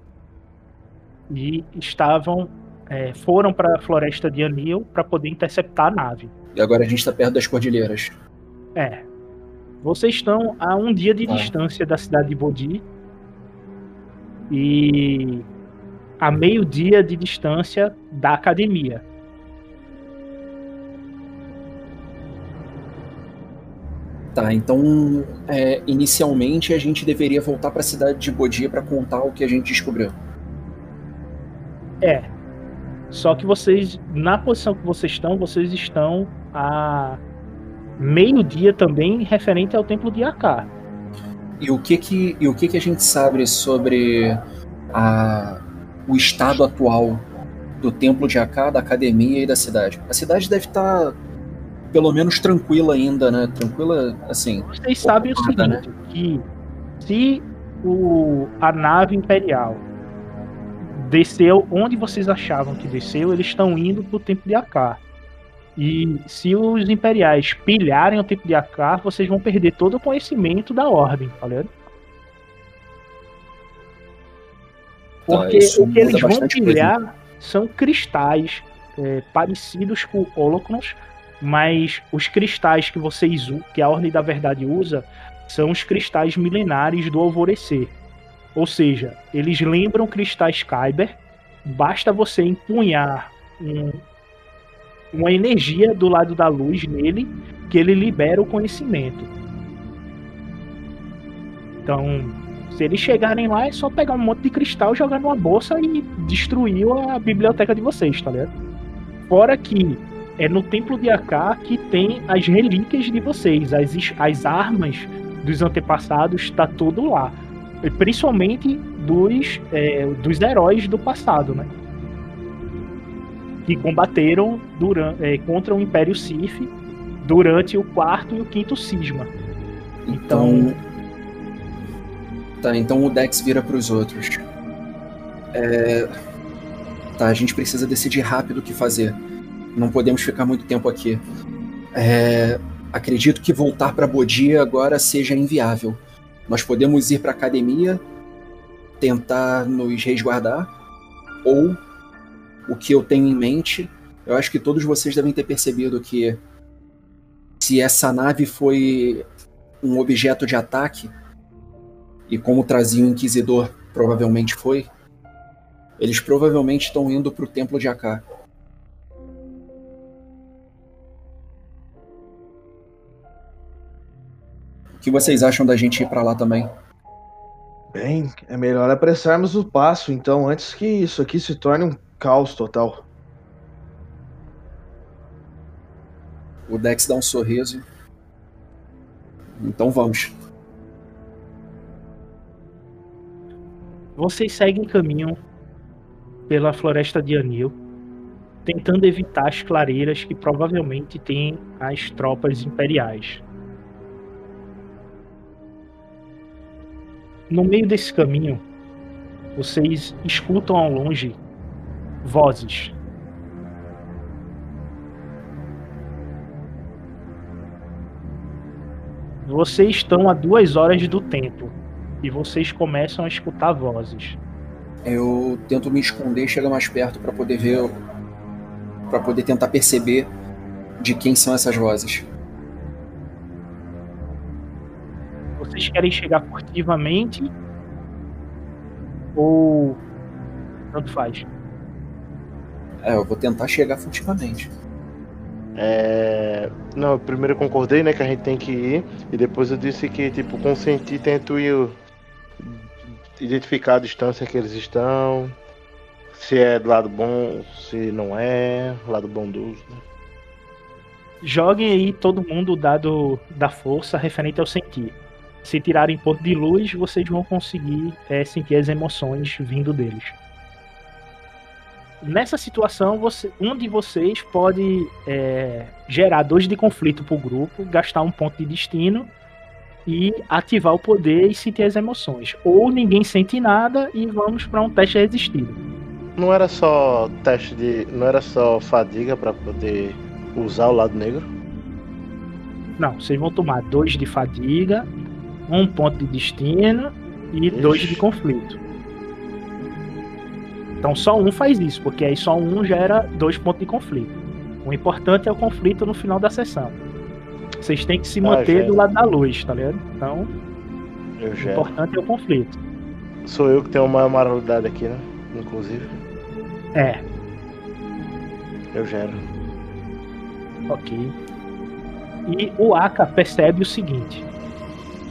e estavam é, foram para a floresta de Anil para poder interceptar a nave. E agora a gente tá perto das cordilheiras. É. Vocês estão a um dia de Ah. distância da cidade de Bodhi e a meio-dia de distância da academia. Tá, então é, inicialmente a gente deveria voltar pra cidade de Bodia pra contar o que a gente descobriu. É. Só que vocês, na posição que vocês estão, vocês estão a meio-dia também referente ao templo de Akar. E o que que, e o que, que a gente sabe sobre a, o estado atual do templo de Aká, da academia e da cidade? A cidade deve estar pelo menos tranquila ainda, né? Tranquila, assim. Vocês sabem o seguinte, que se o, a nave imperial desceu onde vocês achavam que desceu, eles estão indo pro templo de Akar. E se os imperiais pilharem o templo de Akar, vocês vão perder todo o conhecimento da ordem, tá ligado? Porque o que eles vão bastante coisa. pilhar são cristais é, parecidos com holocrons, mas os cristais que vocês que a Ordem da Verdade usa são os cristais milenares do alvorecer. Ou seja, eles lembram cristais Kyber, basta você empunhar um- uma energia do lado da luz nele que ele libera o conhecimento. Então, se eles chegarem lá, é só pegar um monte de cristal, jogar numa bolsa e destruir a biblioteca de vocês, tá ligado? Fora que é no templo de Akar que tem as relíquias de vocês, as, as armas dos antepassados, tá tudo lá. Principalmente dos, é, dos heróis do passado, né? Que combateram durante, é, contra o Império Sith durante o quarto e o quinto cisma. Então. Então. Tá, então o Dex vira pros outros. É... Tá, a gente precisa decidir rápido o que fazer. Não podemos ficar muito tempo aqui. É... Acredito que voltar para Bodia agora seja inviável. Nós podemos ir para academia, tentar nos resguardar, ou o que eu tenho em mente, eu acho que todos vocês devem ter percebido que se essa nave foi um objeto de ataque, e como trazia o Inquisidor provavelmente foi, eles provavelmente estão indo para o Templo de Aká. O que vocês acham da gente ir para lá também? Bem, é melhor apressarmos o passo, então, antes que isso aqui se torne um caos total. O Dex dá um sorriso. Então vamos. Vocês seguem caminho pela floresta de Anil, tentando evitar as clareiras que provavelmente têm as tropas imperiais. No meio desse caminho, vocês escutam ao longe vozes. Vocês estão a duas horas do templo e vocês começam a escutar vozes. Eu tento me esconder e chegar mais perto para poder ver, para poder tentar perceber de quem são essas vozes. Vocês querem chegar furtivamente ou tanto faz? É, eu vou tentar chegar furtivamente. É... Não, primeiro eu concordei, né, que a gente tem que ir. E depois eu disse que, tipo, consentir, tento ir identificar a distância que eles estão. Se é do lado bom, se não é, lado bondoso. Né? Joguem aí todo mundo o dado da força referente ao sentir. Se tirarem ponto de luz, vocês vão conseguir é, sentir as emoções vindo deles nessa situação, você, um de vocês pode é, gerar dois de conflito pro grupo, gastar um ponto de destino e ativar o poder e sentir as emoções. Ou ninguém sente nada e vamos para um teste resistido. Não era só teste de. Não era só fadiga para poder usar o lado negro? Não, vocês vão tomar dois de fadiga, um ponto de destino e Ixi. dois de conflito. Então só um faz isso, porque aí só um gera dois pontos de conflito. O importante é o conflito no final da sessão. Vocês têm que se ah, manter ah, do lado da luz, tá ligado? Então, o importante é o conflito. Sou eu que tenho uma moralidade aqui, né? Inclusive. É. Eu gero. Ok. E o Aka percebe o seguinte: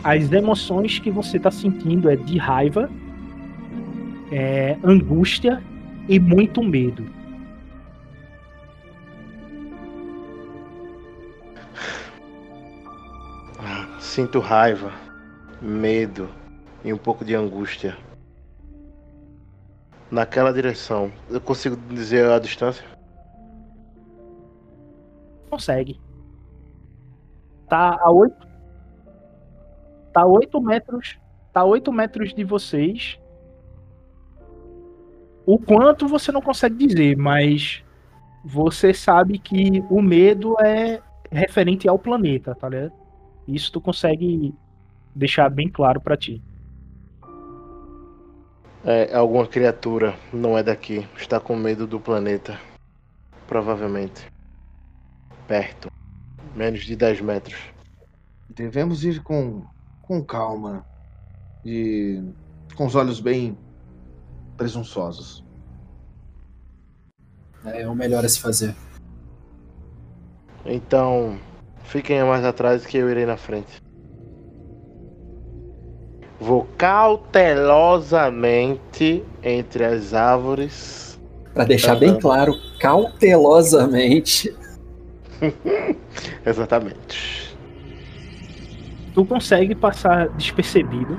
as emoções que você está sentindo é de raiva é, angústia e muito medo. Sinto raiva, medo e um pouco de angústia. Naquela direção, eu consigo dizer a distância? Consegue. Tá a 8 Tá 8 metros. Tá 8 metros de vocês. O quanto você não consegue dizer, mas você sabe que o medo é referente ao planeta, tá ligado? Isso tu consegue deixar bem claro para ti. É, alguma criatura não é daqui, está com medo do planeta. Provavelmente. Perto. Menos de 10 metros. Devemos ir com, com calma. E com os olhos bem presunçosos. É, é o melhor a se fazer. Então, fiquem mais atrás que eu irei na frente. Vou cautelosamente entre as árvores. Para deixar bem claro, cautelosamente. Exatamente. Tu consegue passar despercebido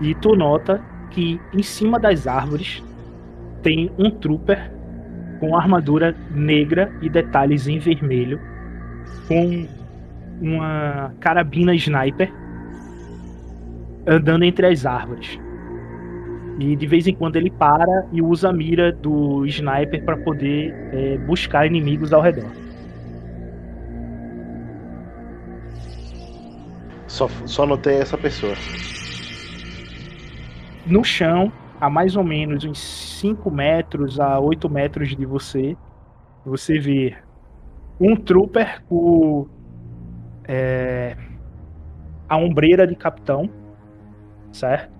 e tu nota que em cima das árvores tem um trooper com armadura negra e detalhes em vermelho, com uma carabina sniper andando entre as árvores. E de vez em quando ele para e usa a mira do sniper para poder é, buscar inimigos ao redor. Só, só notei essa pessoa. No chão, a mais ou menos uns 5 metros a 8 metros de você, você vê um trooper com é, a ombreira de capitão, certo?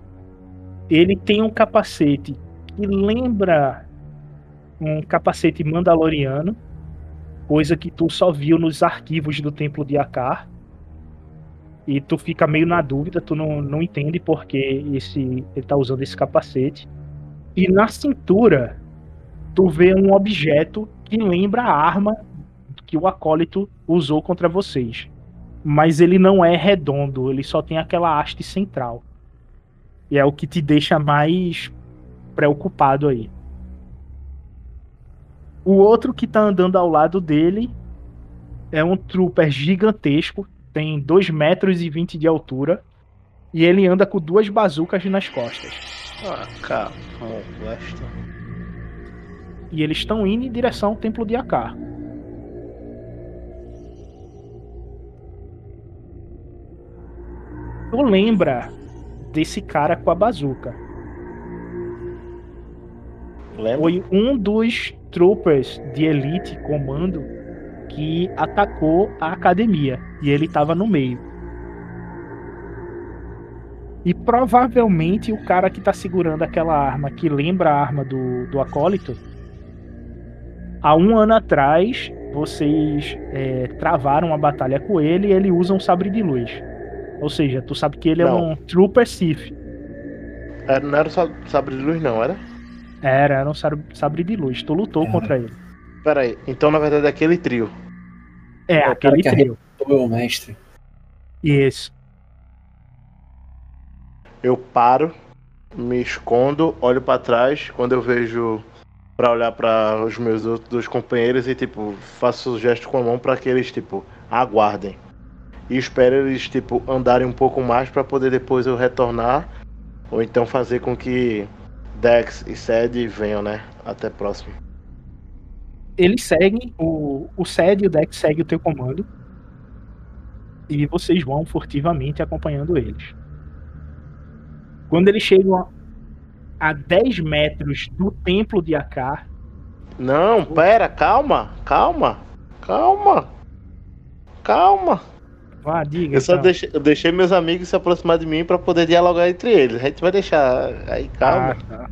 Ele tem um capacete que lembra um capacete mandaloriano, coisa que tu só viu nos arquivos do Templo de Akar. E tu fica meio na dúvida, tu não, não entende porque esse, ele tá usando esse capacete. E na cintura, tu vê um objeto que lembra a arma que o acólito usou contra vocês. Mas ele não é redondo, ele só tem aquela haste central. E é o que te deixa mais preocupado aí. O outro que tá andando ao lado dele é um trooper gigantesco, tem 2 metros e 20 de altura, e ele anda com duas bazucas nas costas. Ah, calma, Weston. E eles estão indo em direção ao templo de Akar. Tu lembra desse cara com a bazuca? Lembra? Foi um dos troopers de elite comando que atacou a academia e ele estava no meio. E provavelmente o cara que tá segurando aquela arma, que lembra a arma do, do acólito, há um ano atrás vocês é, travaram uma batalha com ele e ele usa um sabre de luz. Ou seja, tu sabe que ele é Não. um Trooper Sith. Era, não era só sabre de luz, não, era? Era, era um sabre, de luz. Tu lutou Era. contra ele. Pera aí, então na verdade é aquele trio. É, É o aquele que trio. Ô, mestre. Isso. Eu paro, me escondo, olho pra trás, quando eu vejo pra olhar pra os meus outros companheiros e tipo, faço o gesto com a mão pra que eles tipo aguardem. E espero eles tipo andarem um pouco mais pra poder depois eu retornar ou então fazer com que Dex e Sed venham, né? Até próximo. Eles seguem, o, o Sed e o Dex seguem o teu comando. E vocês vão furtivamente acompanhando eles. Quando eles chegam a, a 10 metros do templo de Akar, Não, pera, calma, calma, calma, calma. Vá, diga. Eu só então. deixei, eu deixei meus amigos se aproximar de mim pra poder dialogar entre eles. A gente vai deixar aí, calma. Ah, tá.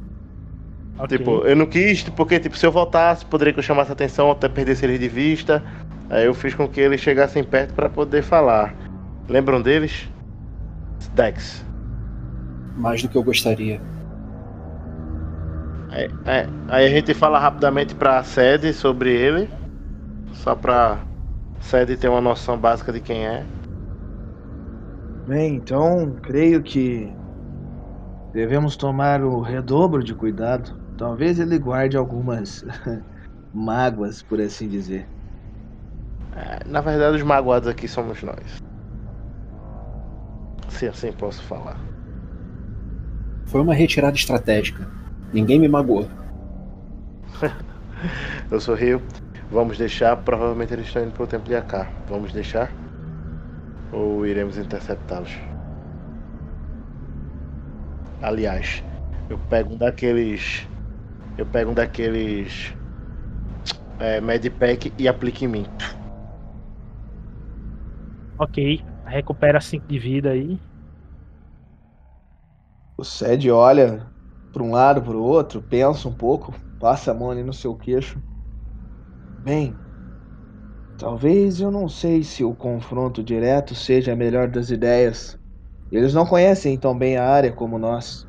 Ok. Tipo, eu não quis, porque tipo, se eu voltasse, poderia que eu chamasse atenção, até perdesse eles de vista. Aí eu fiz com que eles chegassem perto pra poder falar. Lembram deles? Dex. Mais do que eu gostaria. Aí, é, aí a gente fala rapidamente pra sede sobre ele. Só pra sede ter uma noção básica de quem é. Bem, então creio que devemos tomar o redobro de cuidado. Talvez ele guarde algumas mágoas, por assim dizer. É, na verdade, os magoados aqui somos nós. Se assim posso falar. Foi uma retirada estratégica. Ninguém me magoou. Eu sorrio. Vamos deixar. Provavelmente eles estão indo pro templo de Akar. Vamos deixar? Ou iremos interceptá-los? Aliás, eu pego um daqueles. Eu pego um daqueles. É, Medpack e aplico em mim. Ok. Recupera 5 de vida aí. O Sed olha para um lado, para o outro, pensa um pouco, passa a mão ali no seu queixo. Bem, talvez eu não sei se o confronto direto seja a melhor das ideias. Eles não conhecem tão bem a área como nós.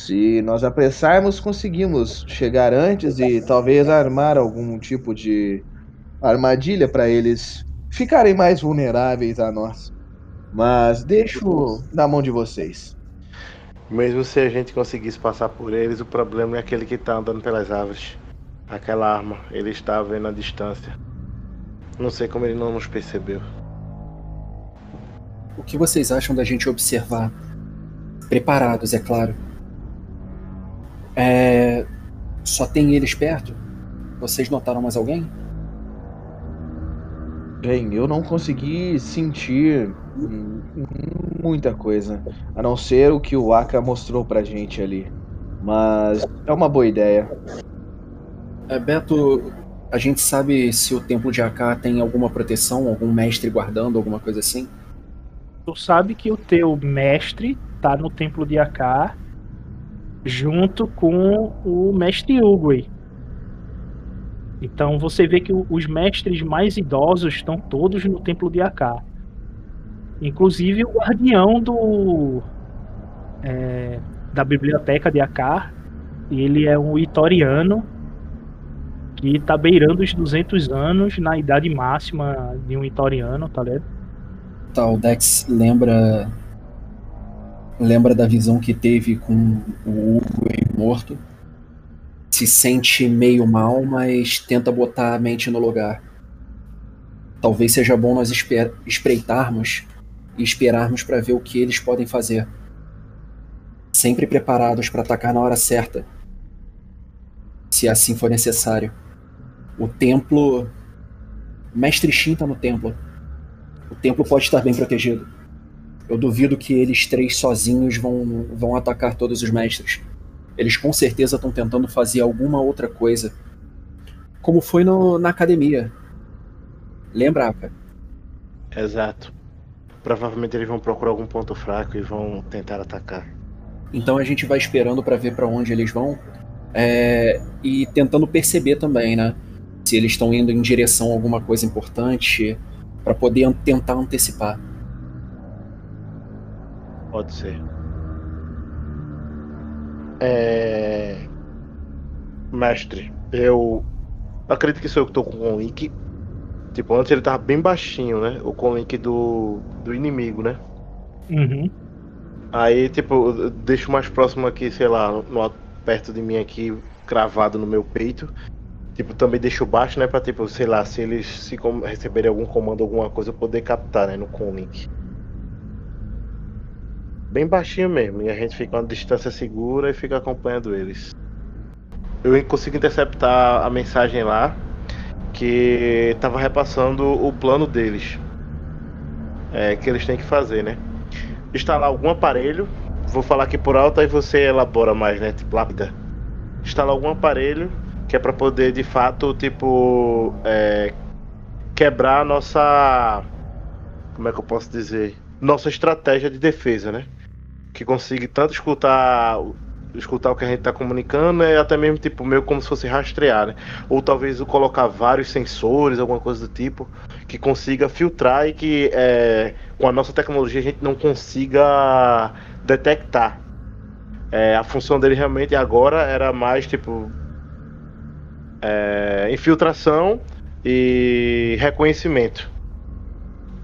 Se nós apressarmos, conseguimos chegar antes e talvez armar algum tipo de armadilha para eles ficarem mais vulneráveis a nós. Mas deixo na mão de vocês. Mesmo se a gente conseguisse passar por eles, o problema é aquele que tá andando pelas árvores. Aquela arma, ele está vendo a distância. Não sei como ele não nos percebeu. O que vocês acham da gente observar? Preparados, é claro. É... Só tem eles perto? Vocês notaram mais alguém? Bem, eu não consegui sentir muita coisa, a não ser o que o Aka mostrou pra gente ali. Mas é uma boa ideia. É, Beto, a gente sabe se o templo de Aká tem alguma proteção, algum mestre guardando, alguma coisa assim? Tu sabe que o teu mestre tá no templo de Aká junto com o mestre Uguay. Então você vê que os mestres mais idosos estão todos no templo de Aká. Inclusive o guardião do é, da biblioteca de Aká. Ele é um itoriano que tá beirando os 200 anos na idade máxima de um itoriano, tá ligado? Tá, o Dex lembra. Lembra da visão que teve com o Hugo morto. Se sente meio mal, mas tenta botar a mente no lugar. Talvez seja bom nós espreitarmos e esperarmos para ver o que eles podem fazer. Sempre preparados para atacar na hora certa. Se assim for necessário. O templo. Mestre Shin tá no templo. O templo pode estar bem protegido. Eu duvido que eles três sozinhos vão, vão atacar todos os mestres. Eles com certeza estão tentando fazer alguma outra coisa. Como foi no- na academia. Lembra, Aka? Exato. Provavelmente eles vão procurar algum ponto fraco e vão tentar atacar. Então a gente vai esperando para ver para onde eles vão. é, e tentando perceber também, né? Se eles estão indo em direção a alguma coisa importante. para poder an- tentar antecipar. Pode ser. É. Mestre, eu acredito que sou eu que tô com o link. Tipo, antes ele tava bem baixinho, né? O com link do, do inimigo, né? Uhum. Aí, tipo, eu deixo mais próximo aqui, sei lá, no, perto de mim aqui, cravado no meu peito. Tipo, também deixo baixo, né? Pra, tipo, sei lá, se eles se receberem algum comando, alguma coisa, eu poder captar, né? No Conlink. Bem baixinho mesmo. E a gente fica a uma distância segura e fica acompanhando eles. Eu consigo interceptar a mensagem lá que tava repassando o plano deles. É, que eles têm que fazer, né? Instalar algum aparelho. Vou falar aqui por alto, aí você elabora mais, né? Tipo, lápida. Instalar algum aparelho que é para poder de fato, tipo, é, quebrar a nossa. Como é que eu posso dizer? Nossa estratégia de defesa, né? Que consiga tanto escutar escutar o que a gente tá comunicando e até mesmo tipo meio como se fosse rastrear, né? Ou talvez o colocar vários sensores, alguma coisa do tipo, que consiga filtrar e que é, com a nossa tecnologia a gente não consiga detectar. É, a função dele realmente agora era mais tipo é, infiltração e reconhecimento.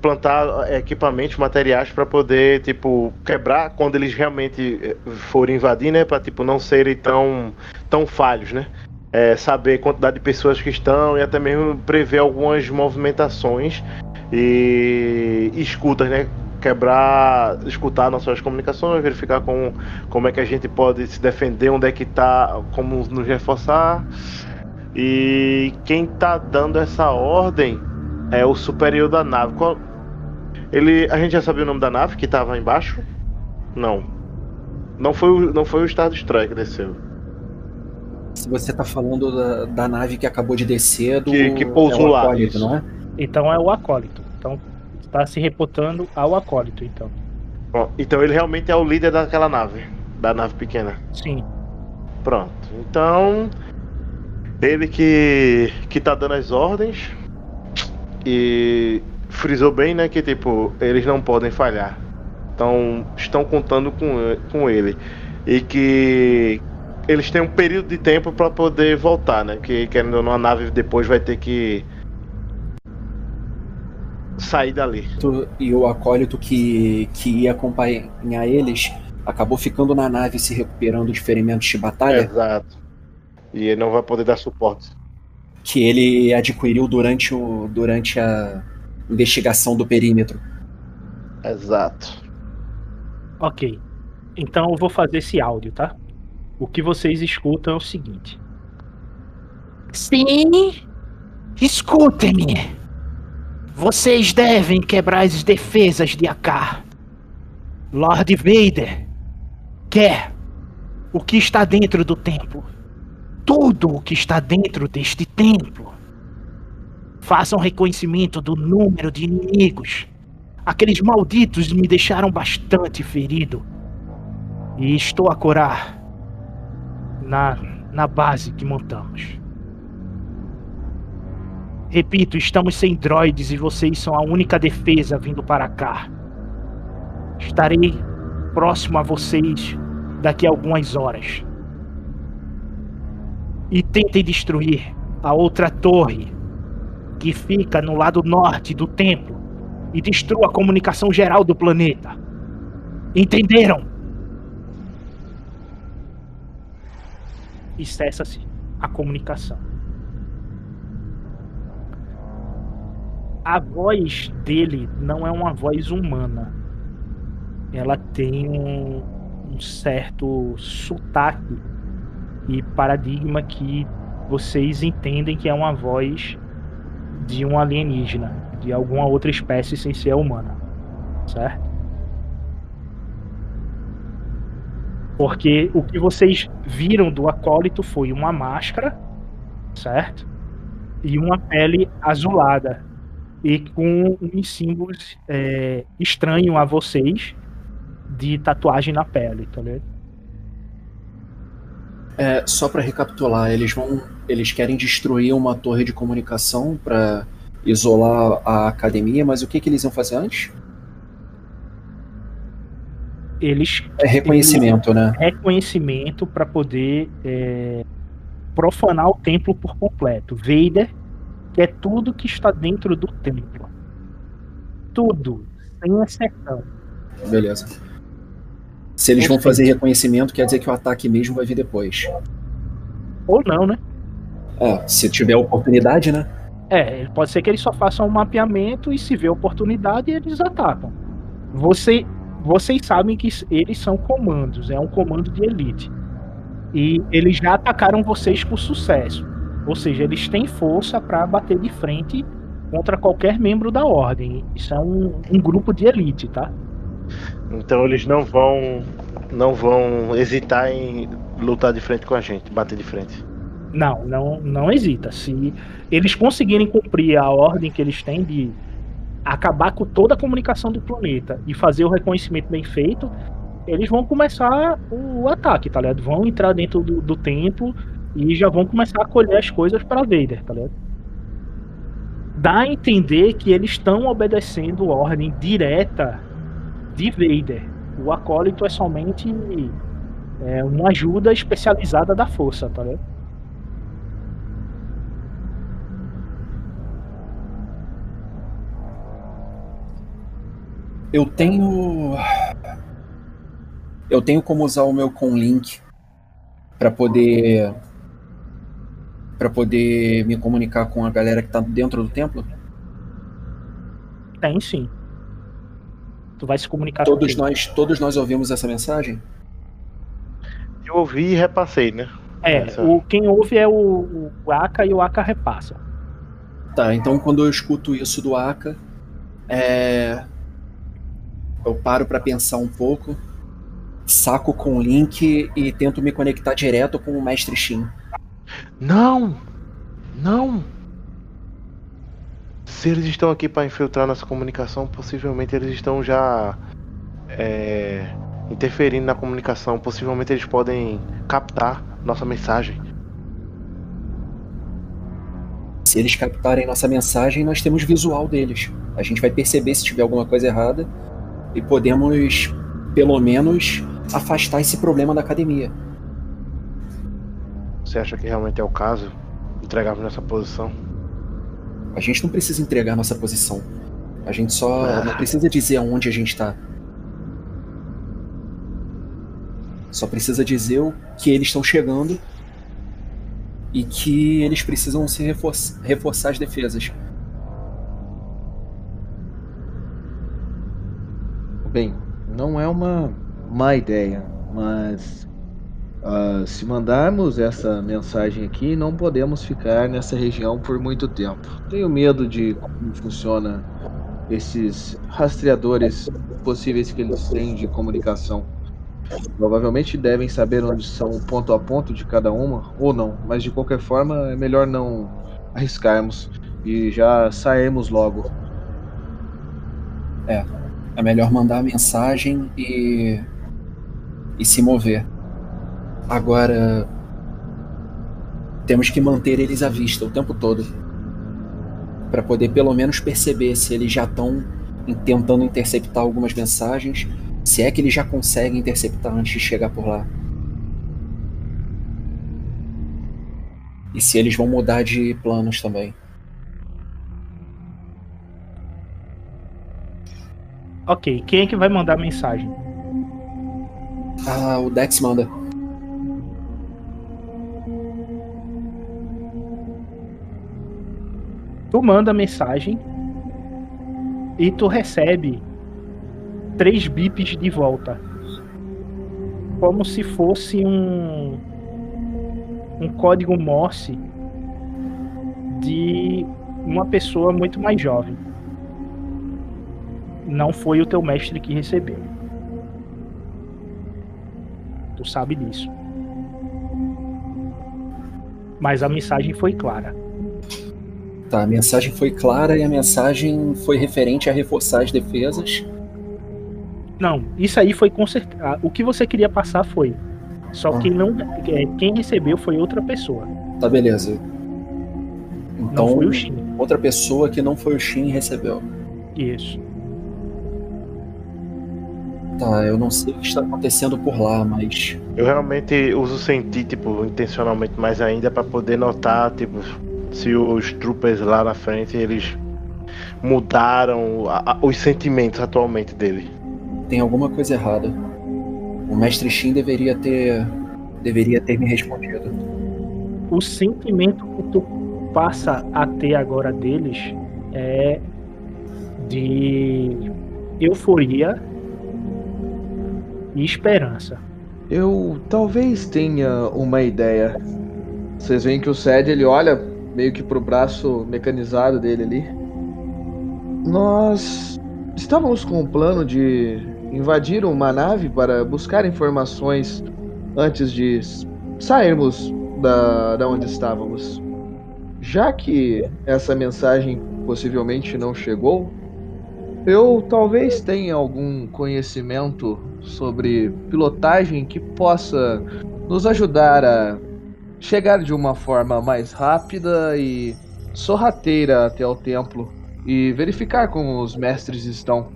Plantar é, equipamentos, materiais para poder tipo quebrar quando eles realmente é, forem invadir, né? Para tipo não serem tão tão falhos, né? É, saber quantidade de pessoas que estão e até mesmo prever algumas movimentações e escutas, né? Quebrar, escutar nossas comunicações, verificar como, como é que a gente pode se defender, onde é que tá, como nos reforçar. E quem tá dando essa ordem é o superior da nave. Qual- Ele, a gente já sabia o nome da nave que tava embaixo? Não. Não foi, o- não foi o Star Destroyer que desceu. Se você tá falando da, da nave que acabou de descer, do. Que- que pousou é o lá, acólito, isso. não é? Então é o acólito. Então está se reportando ao acólito, então. Bom, então ele realmente é o líder daquela nave, da nave pequena. Sim. Pronto. Então, ele que que tá dando as ordens e frisou bem, né, que tipo, eles não podem falhar. Então, estão contando com, com ele e que eles têm um período de tempo para poder voltar, né? Que querendo ou não a nave depois vai ter que sair dali. E o acólito que, que ia acompanhar eles acabou ficando na nave se recuperando de ferimentos de batalha. Exato. E ele não vai poder dar suporte. Que ele adquiriu durante, o, durante a investigação do perímetro. Exato. Ok. Então eu vou fazer esse áudio, tá? O que vocês escutam é o seguinte. Sim, escutem-me. Vocês devem quebrar as defesas de Akar. Lord Vader quer o que está dentro do templo. Tudo o que está dentro deste templo. Façam reconhecimento do número de inimigos. Aqueles malditos me deixaram bastante ferido. E estou a curar na, na base que montamos. Repito, estamos sem droids e vocês são a única defesa vindo para cá. Estarei próximo a vocês daqui a algumas horas. E tentem destruir a outra torre que fica no lado norte do templo e destrua a comunicação geral do planeta. Entenderam? E cessa-se a comunicação. A voz dele não é uma voz humana. Ela tem um, um certo sotaque e paradigma que vocês entendem que é uma voz de um alienígena, de alguma outra espécie sem ser humana, certo? Porque o que vocês viram do acólito foi uma máscara, certo? E uma pele azulada. E com uns símbolos é, estranhos a vocês de tatuagem na pele, tá ligado? É, só para recapitular, eles vão, eles querem destruir uma torre de comunicação para isolar a academia, mas o que que eles iam fazer antes? Eles É reconhecimento, né? Reconhecimento para poder é, profanar o templo por completo. Vader quer tudo que está dentro do templo. Tudo, sem exceção. Beleza. Se eles vão fazer reconhecimento, quer dizer que o ataque mesmo vai vir depois. Ou não, né? É, se tiver oportunidade, né? É, pode ser que eles só façam um mapeamento e se vê oportunidade eles atacam. Você, vocês sabem que eles são comandos, é um comando de elite. E eles já atacaram vocês com sucesso. Ou seja, eles têm força para bater de frente contra qualquer membro da ordem. Isso é um, um grupo de elite, tá? Então eles não vão não vão hesitar em lutar de frente com a gente, bater de frente. Não, não, não hesita. Se eles conseguirem cumprir a ordem que eles têm de acabar com toda a comunicação do planeta e fazer o reconhecimento bem feito, eles vão começar o ataque, tá ligado? Vão entrar dentro do, do templo e já vão começar a colher as coisas para Vader, tá ligado? Dá a entender que eles estão obedecendo ordem direta de Vader. O acólito é somente é, uma ajuda especializada da força, tá ligado? Eu tenho. Eu tenho como usar o meu Conlink para poder. para poder me comunicar com a galera que tá dentro do templo? Tem sim. Tu vai se comunicar Todos nós, todos nós ouvimos essa mensagem? Eu ouvi e repassei, né? É, Essa- o, quem ouve é o, o Aka e o Aka repassa. Tá, então quando eu escuto isso do Aka, é... eu paro pra pensar um pouco, saco com o link e tento me conectar direto com o Mestre Shin. Não! Não! Se eles estão aqui para infiltrar nossa comunicação, possivelmente eles estão já é, interferindo na comunicação. Possivelmente eles podem captar nossa mensagem. Se eles captarem nossa mensagem, nós temos visual deles. A gente vai perceber se tiver alguma coisa errada e podemos, pelo menos, afastar esse problema da academia. Você acha que realmente é o caso? Entregarmos nessa posição? A gente não precisa entregar nossa posição. A gente só Ah. não precisa dizer aonde a gente tá. Só precisa dizer o que eles estão chegando e que eles precisam se reforçar, reforçar as defesas. Bem, não é uma má ideia, mas uh, se mandarmos essa mensagem aqui, não podemos ficar nessa região por muito tempo. Tenho medo de como funciona esses rastreadores possíveis que eles têm de comunicação. Provavelmente devem saber onde são ponto a ponto de cada uma, ou não, mas de qualquer forma é melhor não arriscarmos e já sairmos logo. É, é melhor mandar a mensagem e. e se mover. Agora. Temos que manter eles à vista o tempo todo. para poder pelo menos perceber se eles já estão tentando interceptar algumas mensagens se é que ele já consegue interceptar antes de chegar por lá. E se eles vão mudar de planos também. Ok, quem é que vai mandar a mensagem? Ah, o Dex manda. Tu manda a mensagem e tu recebe três bips de volta. Como se fosse um um código Morse de uma pessoa muito mais jovem. Não foi o teu mestre que recebeu. Tu sabe disso. Mas a mensagem foi clara. Tá, a mensagem foi clara e a mensagem foi referente a reforçar as defesas não, isso aí foi consertado. O que você queria passar foi. Só que não, é, quem recebeu foi outra pessoa. Tá, beleza. Então, não foi o Shin. Outra pessoa que não foi o Shin recebeu. Isso. Tá, eu não sei o que está acontecendo por lá, mas. Eu realmente uso sentir, tipo, intencionalmente mais ainda para poder notar, tipo, se os troopers lá na frente eles mudaram a, a, os sentimentos atualmente dele tem alguma coisa errada. O mestre Shin deveria ter deveria ter me respondido. O sentimento que tu passa a ter agora deles é de euforia e esperança. Eu talvez tenha uma ideia. Vocês veem que o Sed ele olha meio que pro braço mecanizado dele ali. Nós estávamos com um plano de invadiram uma nave para buscar informações antes de sairmos da, da onde estávamos. Já que essa mensagem possivelmente não chegou, eu talvez tenha algum conhecimento sobre pilotagem que possa nos ajudar a chegar de uma forma mais rápida e sorrateira até o templo e verificar como os mestres estão.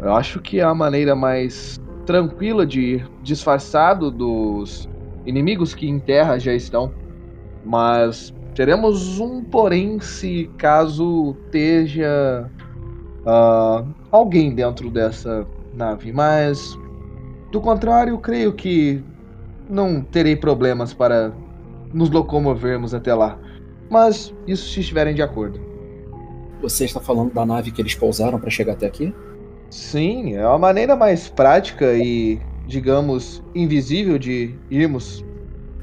Eu acho que é a maneira mais tranquila de ir disfarçado dos inimigos que em terra já estão. Mas teremos um porém se caso esteja uh, alguém dentro dessa nave. Mas do contrário, creio que não terei problemas para nos locomovermos até lá. Mas isso se estiverem de acordo. Você está falando da nave que eles pousaram para chegar até aqui? Sim, é uma maneira mais prática e, digamos, invisível de irmos.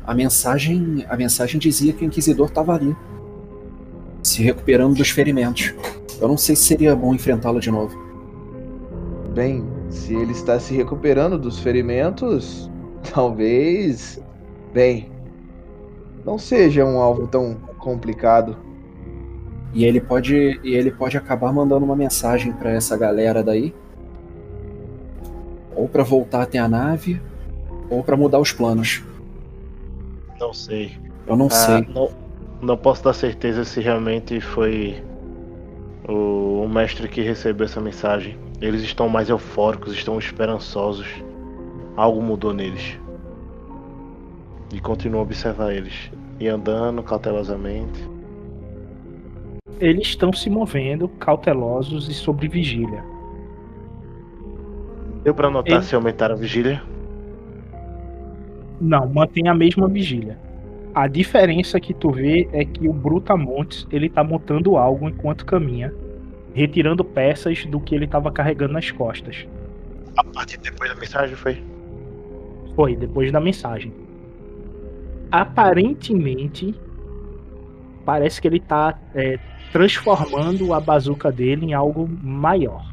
A mensagem, a mensagem dizia que o inquisidor estava ali, se recuperando dos ferimentos. Eu não sei se seria bom enfrentá-lo de novo. Bem, se ele está se recuperando dos ferimentos, talvez, bem, não seja um alvo tão complicado. E ele pode, e ele pode acabar mandando uma mensagem para essa galera daí, ou para voltar até a nave, ou para mudar os planos. Não sei. Eu não ah, sei. Não, não posso dar certeza se realmente foi o, o mestre que recebeu essa mensagem. Eles estão mais eufóricos, estão esperançosos. Algo mudou neles. E continuo a observar eles. E andando cautelosamente eles estão se movendo cautelosos e sobre vigília. Deu para notar Ele... se aumentaram a vigília? Não, mantém a mesma vigília. A diferença que tu vê é que o Brutamontes ele tá montando algo enquanto caminha, retirando peças do que ele estava carregando nas costas. A partir depois da mensagem foi. Foi, depois da mensagem. Aparentemente, parece que ele tá é, transformando a bazuca dele em algo maior.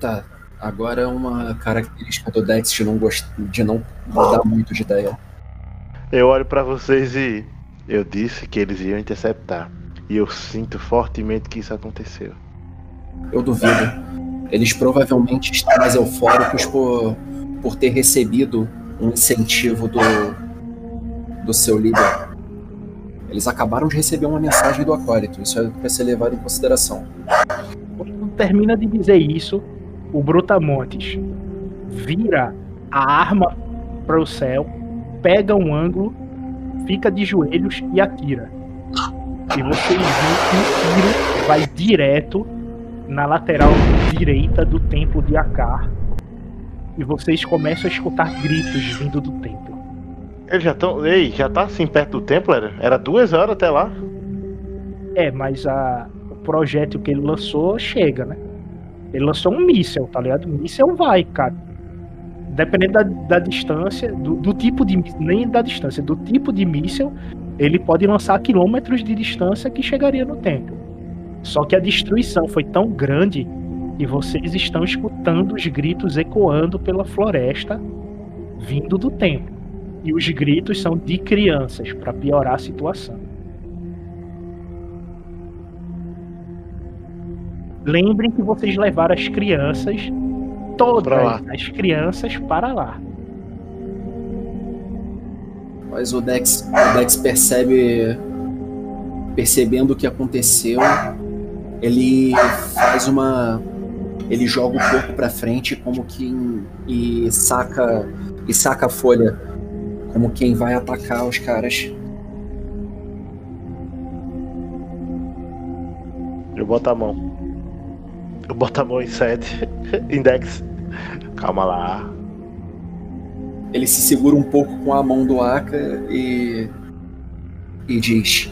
Tá. Agora é uma característica do Dex de não, gost... de não mudar muito de ideia. Eu olho pra vocês e eu disse que eles iam interceptar. E eu sinto fortemente que isso aconteceu. Eu duvido. Eles provavelmente estão mais eufóricos por, por ter recebido um incentivo do, do seu líder. Eles acabaram de receber uma mensagem do acólito. Isso é para ser levado em consideração. Quando termina de dizer isso, o Brutamontes vira a arma para o céu, pega um ângulo, fica de joelhos e atira. E vocês veem que o tiro vai direto na lateral direita do templo de Akar. E vocês começam a escutar gritos vindo do templo. Eles já estão. Ei, já tá assim perto do templo, era? Era duas horas até lá. É, mas a, o projétil que ele lançou chega, né? Ele lançou um míssel, tá ligado? O míssel vai, cara. Dependendo da, da distância, do, do, tipo de. Nem da distância, do tipo de míssel, ele pode lançar quilômetros de distância que chegaria no templo. Só que a destruição foi tão grande que vocês estão escutando os gritos ecoando pela floresta vindo do templo. E os gritos são de crianças, para piorar a situação. Lembrem que vocês levaram as crianças, todas as crianças, para lá. Mas o Dex, o Dex percebe, percebendo o que aconteceu, ele faz uma, ele joga o corpo para frente como que e saca e saca a folha como quem vai atacar os caras. Eu boto a mão. Eu boto a mão em 7. Index. Calma lá. Ele se segura um pouco com a mão do Aka e. e diz: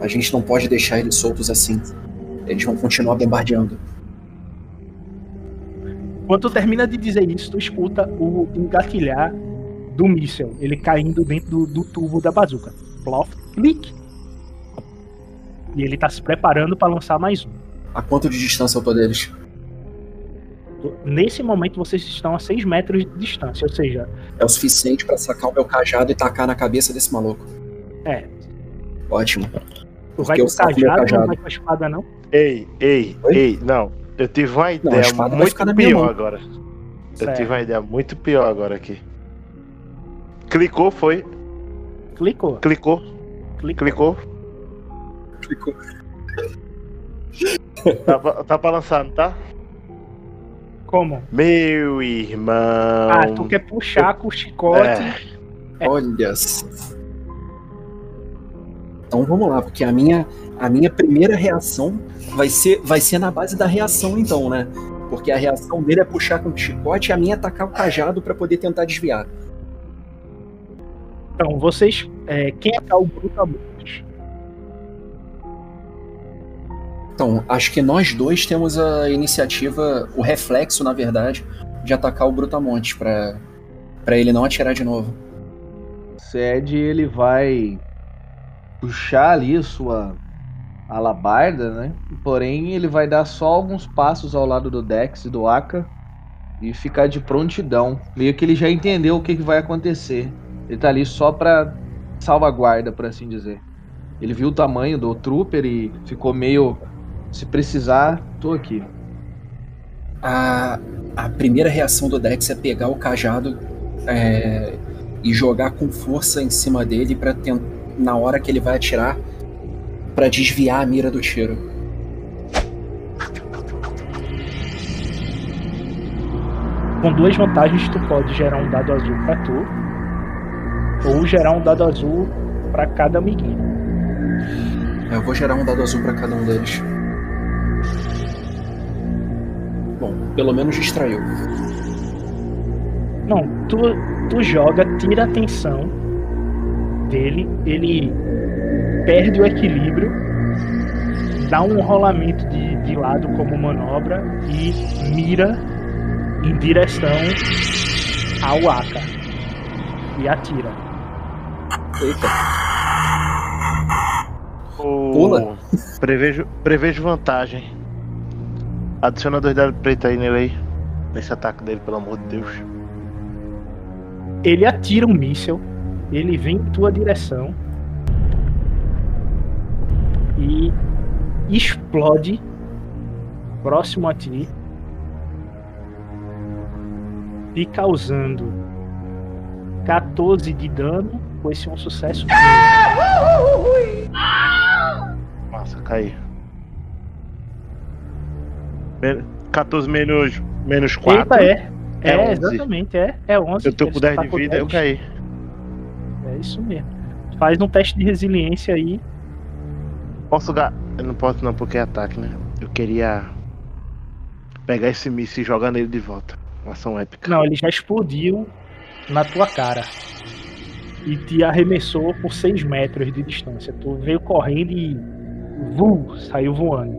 A gente não pode deixar eles soltos assim. Eles vão continuar bombardeando. Quando tu termina de dizer isso, tu escuta o engatilhar do míssel, ele caindo dentro do, do tubo da bazuca. Plof, clique. E ele tá se preparando para lançar mais um. A quanto de distância eu tô deles? Nesse momento vocês estão a 6 metros de distância, ou seja. É o suficiente para sacar o meu cajado e tacar na cabeça desse maluco. É. Ótimo. Tu vai com o cajado, cajado, não vai com a espada, não? Ei, ei, Oi? ei, não. Eu tive uma ideia não, muito pior agora. Certo. Eu tive uma ideia muito pior agora aqui. Clicou, foi? Clicou. Clicou. Clicou. Clicou. Tá, tá pra lançar, não tá? Como? Meu irmão. Ah, tu quer puxar com o chicote. É. É. Olha. Então vamos lá, porque a minha, a minha primeira reação vai ser, vai ser na base da reação, então, né? Porque a reação dele é puxar com o chicote e a minha é atacar o cajado para poder tentar desviar. Então, vocês. É, quem é o Brutamontes? Então, acho que nós dois temos a iniciativa, o reflexo, na verdade, de atacar o Brutamontes para para ele não atirar de novo. Ced, ele vai puxar ali sua alabarda, né? Porém, ele vai dar só alguns passos ao lado do Dex e do Aka e ficar de prontidão. Meio que ele já entendeu o que, que vai acontecer. Ele tá ali só pra salvaguarda, por assim dizer. Ele viu o tamanho do trooper e ficou meio se precisar, tô aqui. A, a primeira reação do Dex é pegar o cajado é, e jogar com força em cima dele para na hora que ele vai atirar para desviar a mira do tiro. Com duas vantagens, tu pode gerar um dado azul para tu ou gerar um dado azul para cada amiguinho. Eu vou gerar um dado azul para cada um deles. Bom, pelo menos distraiu. tu, tu joga, tira a atenção dele, ele perde o equilíbrio, dá um rolamento de, de lado como manobra e mira em direção ao Aka e atira. Eita. Pula. Prevejo, prevejo vantagem. Adiciona dois dados preto aí nele aí. Nesse ataque dele, pelo amor de Deus. Ele atira um míssel, ele vem em tua direção e explode próximo a ti, te causando 14 de dano, com esse um sucesso. Massa, cai. Men- 14 menos, menos 4. Eita, é. É, É 11. exatamente, é. É 11. Eu tô com Você 10 tá de vida, eu 10. caí. Isso mesmo. Faz um teste de resiliência aí. Posso ga... Eu não posso não, porque é ataque, né? Eu queria pegar esse míssil e jogar nele de volta. Uma ação épica. Não, ele já explodiu na tua cara. E te arremessou por 6 metros de distância. Tu veio correndo e. Vum, saiu voando.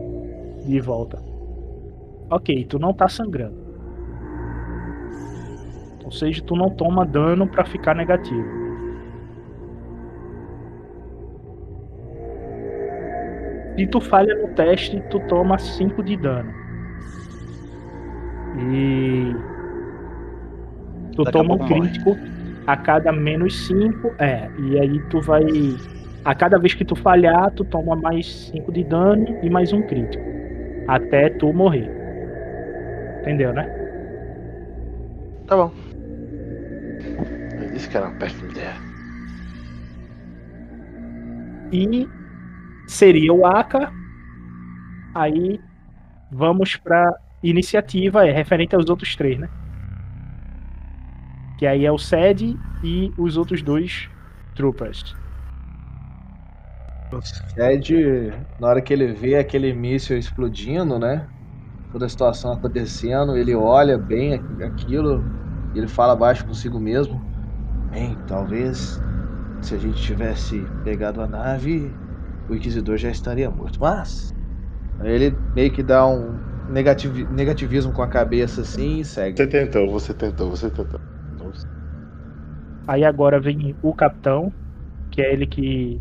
De volta. Ok, tu não tá sangrando. Ou seja, tu não toma dano pra ficar negativo. Se tu falha no teste, tu toma 5 de dano. E tu Daqui toma um pouco morre. crítico a cada menos 5. É, e aí tu vai. A cada vez que tu falhar, tu toma mais 5 de dano e mais um crítico. Até tu morrer. Entendeu, né? Tá bom. Eu disse que era uma péssima ideia. E seria o Aka. Aí vamos pra iniciativa, é referente aos outros três, né? Que aí é o Sed e os outros dois Troopers. O Fed, na hora que ele vê aquele míssil explodindo, né? Toda a situação acontecendo, ele olha bem aqu- aquilo e ele fala baixo consigo mesmo. Bem, talvez se a gente tivesse pegado a nave, o Inquisidor já estaria morto. Mas ele meio que dá um negativi- negativismo com a cabeça assim e segue. Você tentou, você tentou, você tentou. Nossa. Aí agora vem o capitão, que é ele que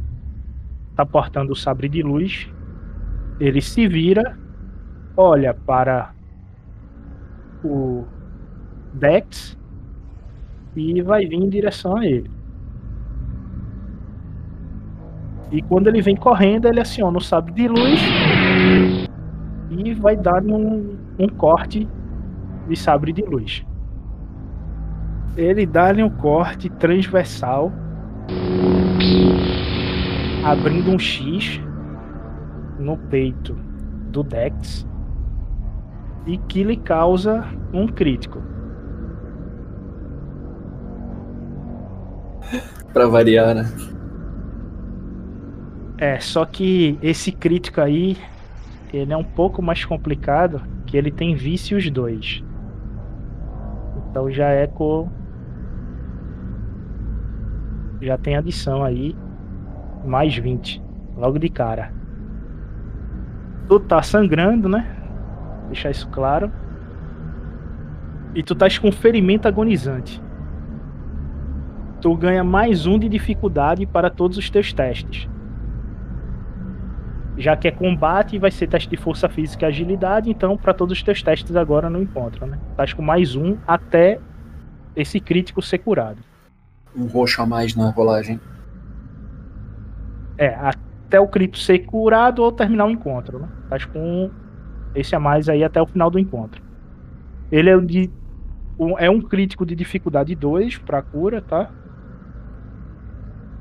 tá portando o sabre de luz. Ele se vira, olha para o Dex e vai vir em direção a ele. E quando ele vem correndo, ele aciona o sabre de luz e vai dar um, um corte de sabre de luz. Ele dá-lhe um corte transversal, abrindo um X no peito do Dex e que lhe causa um crítico. Pra variar, né? É, só que esse crítico aí, ele é um pouco mais complicado, que ele tem vícios 2. Então já é com já tem adição aí mais 20, logo de cara. Tu tá sangrando, né? Deixar isso claro. E tu estás com ferimento agonizante. Tu ganha mais um de dificuldade para todos os teus testes. Já que é combate, vai ser teste de força física e agilidade, então para todos os teus testes agora não encontram, né? Estás com mais um até esse crítico ser curado. Um roxo a mais na rolagem. É, até o crítico ser curado ou terminar o encontro, né? Estás com esse a mais aí até o final do encontro. Ele é, de, um- é um crítico de dificuldade 2 pra cura, tá?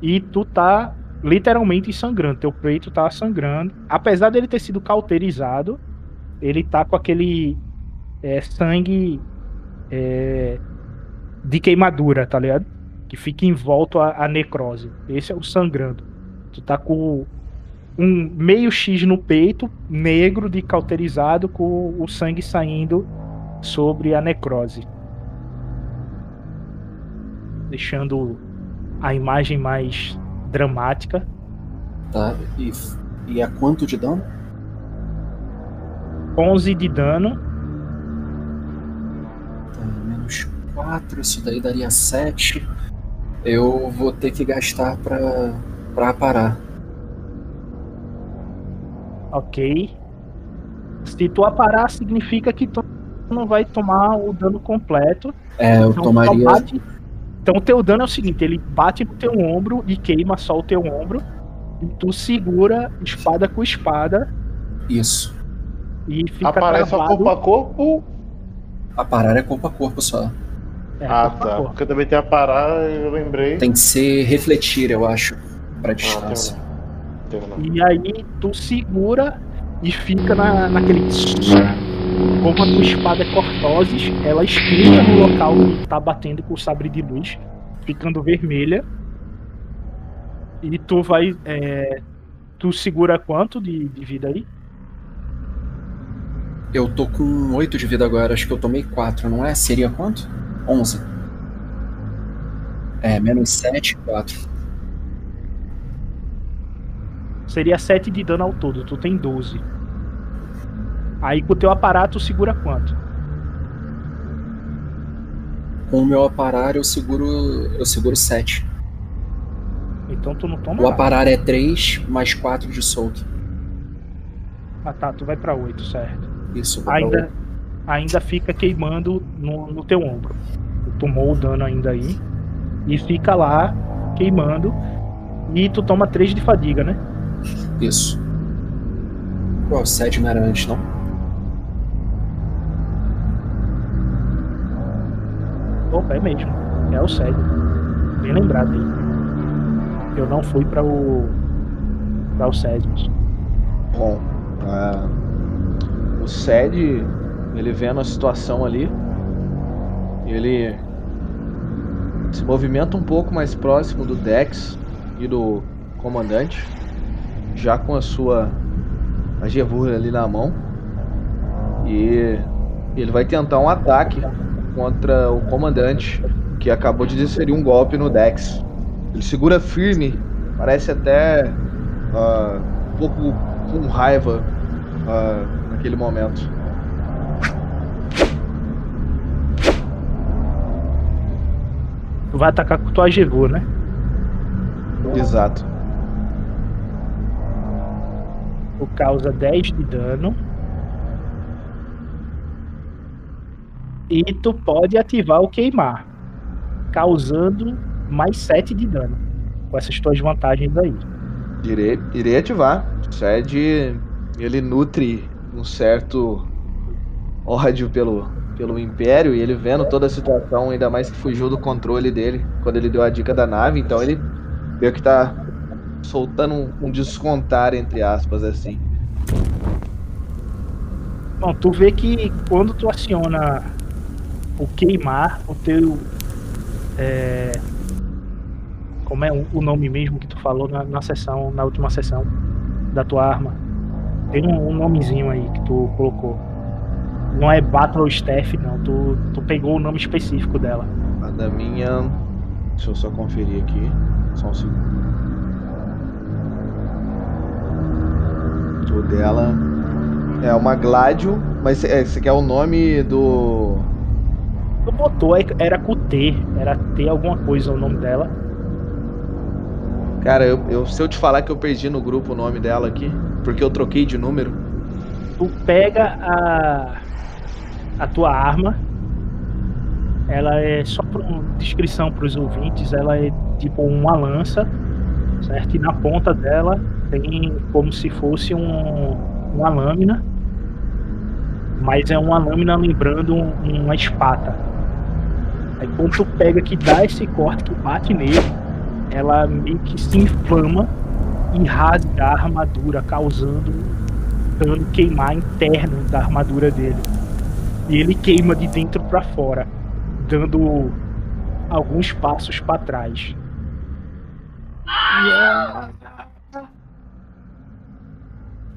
E tu tá literalmente sangrando. Teu peito tá sangrando. Apesar dele ter sido cauterizado, ele tá com aquele é, sangue é, de queimadura, tá ligado? Que fica em volta à necrose. Esse é o sangrando. Tu tá com um meio X no peito, negro de cauterizado, com o sangue saindo sobre a necrose. deixando a imagem mais dramática. Tá, e, e a quanto de dano? 11 de dano. Tá, menos 4, isso daí daria 7. Eu vou ter que gastar pra, pra parar. Ok. Se tu aparar, significa que tu não vai tomar o dano completo. É, eu Então, tomaria. Então o teu dano é o seguinte, ele bate no teu ombro e queima só o teu ombro. E tu segura espada com espada Isso. e fica Aparece só travado. corpo a corpo. A parar é corpo a corpo só. É, ah, corpo tá. corpo. Porque também tem a parar, eu lembrei. Tem que ser refletir, eu acho, pra Ah, distância. tem não. Tem não. E aí tu segura e fica na, naquele. Como a tua espada é cortoses, ela esquenta no local que tá batendo com o sabre de luz, ficando vermelha. E tu vai. é, tu segura quanto de, de vida aí? Eu tô com 8 de vida agora, acho que eu tomei 4, não é? Seria quanto? 11. É, menos 7, 4. Seria 7 de dano ao todo, tu tem 12. Aí com o teu aparato segura quanto? Com o meu aparar eu seguro. eu seguro 7. Então tu não toma O nada. aparar é 3 mais 4 de soak. Ah tá, tu vai pra 8, certo. Isso, pra ainda, ainda fica queimando no, no teu ombro. Tu tomou o dano ainda aí. E fica lá queimando. E tu toma 3 de fadiga, né? Isso. Pô, o 7 não era antes, não? Opa, é mesmo. É o Sed. Bem lembrado aí. Eu não fui para o. para o Sédimos. Bom, ah, o Sed, ele vendo a situação ali, ele se movimenta um pouco mais próximo do Dex e do comandante, já com a sua agevura ali na mão. E ele vai tentar um ataque contra o comandante, que acabou de desferir um golpe no Dex. Ele segura firme, parece até ah, um pouco com raiva ah, naquele momento. Vai atacar com tua Agevô, né? Exato. Tu causa 10 de dano. E tu pode ativar o queimar. Causando mais 7 de dano. Com essas tuas vantagens aí. Irei, irei ativar. O Sed, ele nutre um certo ódio pelo, pelo Império e ele vendo toda a situação, ainda mais que fugiu do controle dele quando ele deu a dica da nave, então ele meio que tá soltando um, um descontar, entre aspas, assim. Bom, tu vê que quando tu aciona o queimar, o teu. É, como é o nome mesmo que tu falou na, na sessão, na última sessão da tua arma? Tem um, um nomezinho aí que tu colocou. Não é Battle Staff, não. Tu, tu pegou o nome específico dela. A da minha. Deixa eu só conferir aqui. Só um segundo. O dela é uma Gladio, mas é, esse aqui é o nome do. Tu botou, é- era com T. Era T alguma coisa o nome dela. Cara, eu, eu- se eu te falar que eu perdi no grupo o nome dela aqui, porque eu troquei de número. tu pega a, a tua arma. Ela é só para descrição para os ouvintes. Ela é tipo uma lança, certo? E na ponta dela tem como se fosse um, uma lâmina, mas é uma lâmina lembrando um- uma espata. Aí quando tu pega que dá esse corte que bate nele, ela meio que se inflama e rasga a armadura, causando dano queimar interno da armadura dele. E ele queima de dentro para fora, dando alguns passos para trás.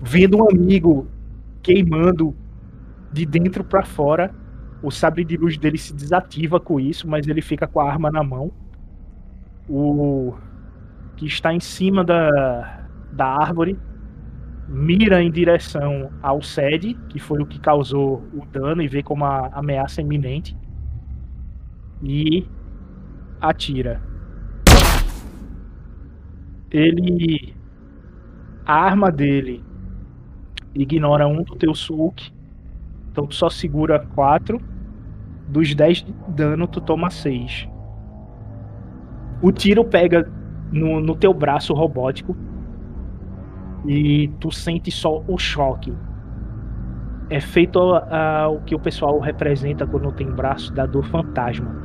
Vendo um amigo queimando de dentro para fora, o sabre de luz dele se desativa com isso, mas ele fica com a arma na mão o que está em cima da, da árvore mira em direção ao Sed, que foi o que causou o dano e vê como a ameaça iminente. E atira. Ele. A arma dele ignora um do teu sulk. Então tu só segura 4. Dos 10 de dano, tu toma 6. O tiro pega no, no teu braço robótico. E tu sente só o choque. É feito uh, o que o pessoal representa quando tem braço da dor fantasma.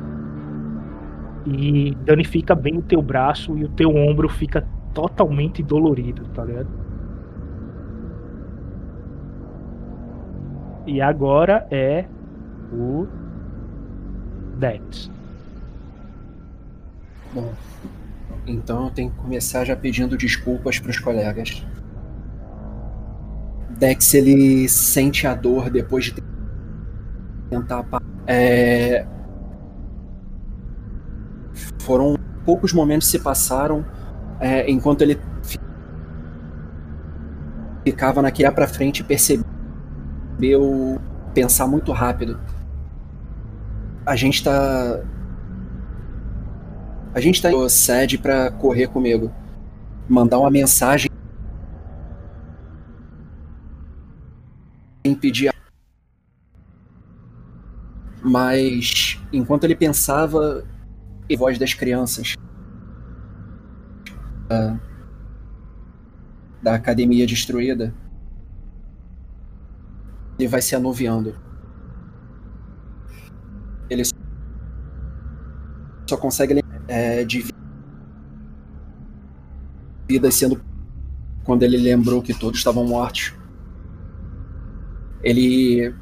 E danifica bem o teu braço e o teu ombro fica totalmente dolorido, tá ligado? E agora é o Dex. Bom, então eu tenho que começar já pedindo desculpas para os colegas. Dex ele sente a dor depois de tentar. É... Foram poucos momentos que se passaram é, enquanto ele ficava naquele para frente e percebeu pensar muito rápido. A gente tá. A gente tá em sede para correr comigo. Mandar uma mensagem. Impedir. Mas enquanto ele pensava, a voz das crianças da academia destruída ele vai se anuviando. Ele só consegue é, de vida sendo quando ele lembrou que todos estavam mortos. Ele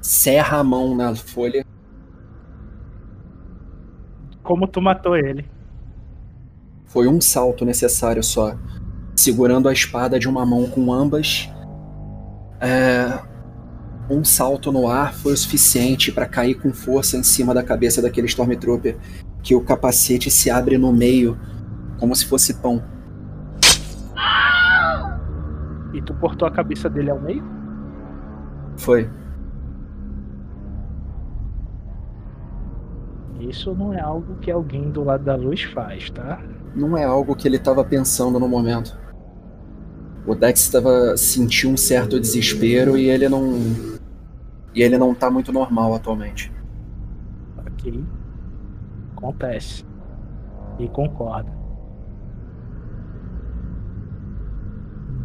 serra a mão na folha. Como tu matou ele? Foi um salto necessário só. Segurando a espada de uma mão com ambas. É, um salto no ar foi o suficiente para cair com força em cima da cabeça daquele Stormtrooper, que o capacete se abre no meio, como se fosse pão. E tu cortou a cabeça dele ao meio? Foi. Isso não é algo que alguém do lado da luz faz, tá? Não é algo que ele estava pensando no momento. O Dex estava sentindo um certo desespero e ele não e ele não tá muito normal atualmente. Ok. Acontece. E concordo.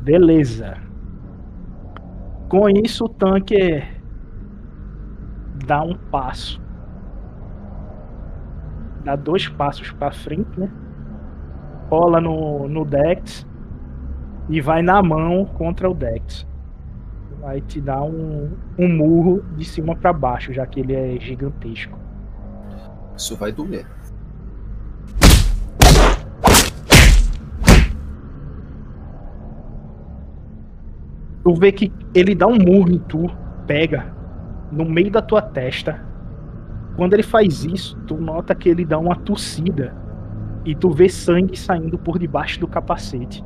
Beleza. Com isso, o tanque dá um passo. Dá dois passos para frente, né? Cola no, no Dex e vai na mão contra o Dex vai te dar um, um murro de cima para baixo, já que ele é gigantesco. Isso vai doer. Tu vê que ele dá um murro em tu, pega no meio da tua testa. Quando ele faz isso, tu nota que ele dá uma tossida e tu vê sangue saindo por debaixo do capacete,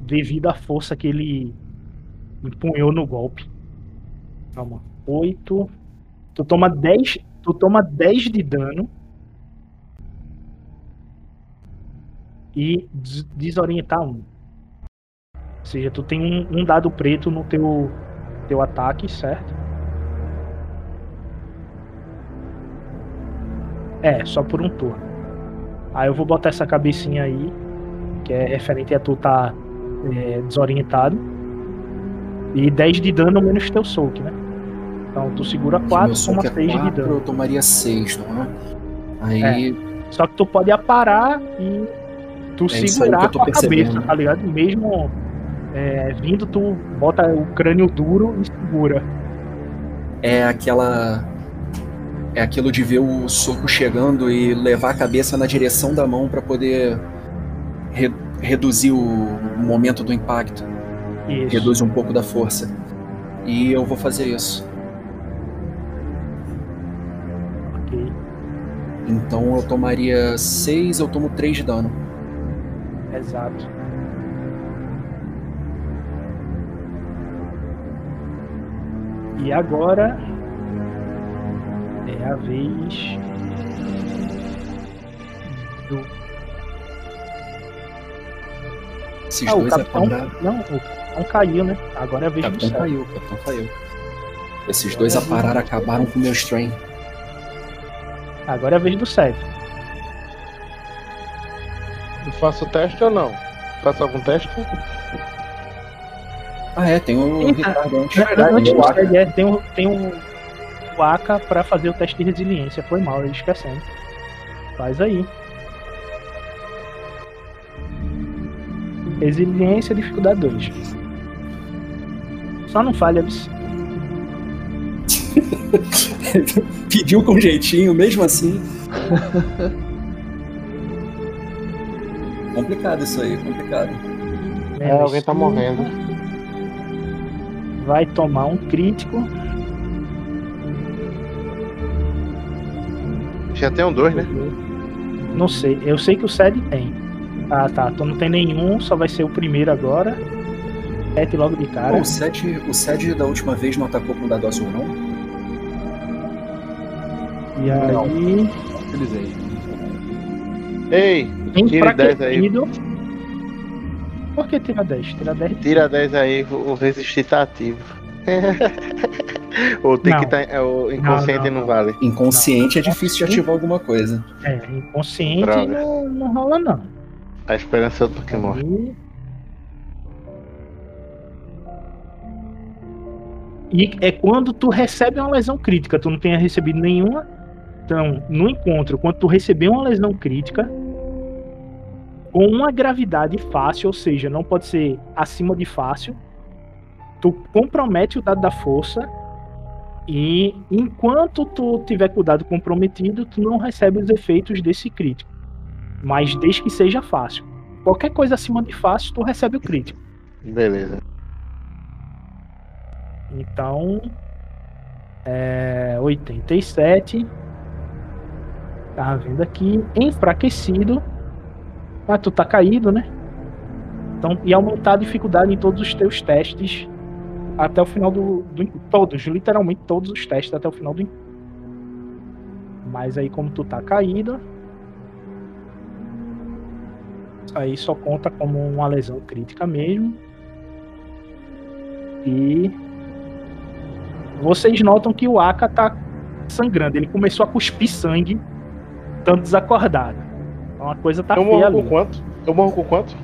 devido à força que ele empunhou no golpe. Calma. 8. Tu toma 10. Tu toma 10 de dano. E des desorientar um. Ou seja, tu tem um, um, dado preto no teu, teu ataque, certo? É, só por um turno. Aí eu vou botar essa cabecinha aí, que é referente a tu tá é, desorientado. E 10 de dano menos teu soak, né? Então tu segura 4, toma 6 é de dano. Eu tomaria 6, não é? Aí. É. Só que tu pode aparar e tu é segurar com a cabeça, tá ligado? Mesmo é, vindo, tu bota o crânio duro e segura. É aquela. É aquilo de ver o soco chegando e levar a cabeça na direção da mão para poder re reduzir o momento do impacto. Isso. Reduz um pouco da força. E eu vou fazer isso. Ok. Então eu tomaria 6, eu tomo 3 de dano. Exato. E agora é a vez Esses Ah, o dois capitão. apararam. Não, o capitão caiu, né? Agora é a O vez do capitão caiu, o capitão caiu. Esses dois apararam acabaram com o meu strain. Agora é a vez do Seth. Eu faço o teste ou não? Faço algum teste? Ah, é, tem o Eita. Ricardo antes. O do Aka. Seth, é, tem o, tem o, o AK pra fazer o teste de resiliência. Foi mal, esquecendo. Faz aí. Resiliência, dificuldade 2. Só não falha, bicho. Pediu com jeitinho, mesmo assim. complicado isso aí, complicado. É, alguém tá morrendo. Vai tomar um crítico. Já tem um dois, né? Não sei, eu sei que o Sed tem. Ah tá, então não tem nenhum, só vai ser o primeiro agora. Sete logo de cara. Pô, o Sed, o Sed da última vez não atacou com dado azul, não? E aí, Utilizei. Ei, tira 10 aí. Por que tira 10? Tira 10. Tira 10 aí, o resistir tá ativo. Ou tem Não. que tá. é, O inconsciente Não, não, não, vale. Inconsciente é difícil de ativar alguma coisa. É, inconsciente não, não rola não. A esperança é do. Aí- E é quando tu recebe uma lesão crítica, tu não tenha recebido nenhuma. Então, no encontro, quando tu receber uma lesão crítica, com uma gravidade fácil, ou seja, não pode ser acima de fácil, tu compromete o dado da força e enquanto tu tiver com o dado comprometido, tu não recebe os efeitos desse crítico. Mas desde que seja fácil. Qualquer coisa acima de fácil, tu recebe o crítico. Beleza. Então, é 87. Tava vendo aqui, enfraquecido. Mas tu tá caído, né? Então, e aumentar a dificuldade em todos os teus testes até o final do, do todos, literalmente todos os testes até o final do Mas aí como tu tá caído, aí só conta como uma lesão crítica mesmo. E vocês notam que o Aka tá sangrando. Ele começou a cuspir sangue, tanto desacordado. Então a coisa tá eu feia ali. com quanto? Eu morro com quanto?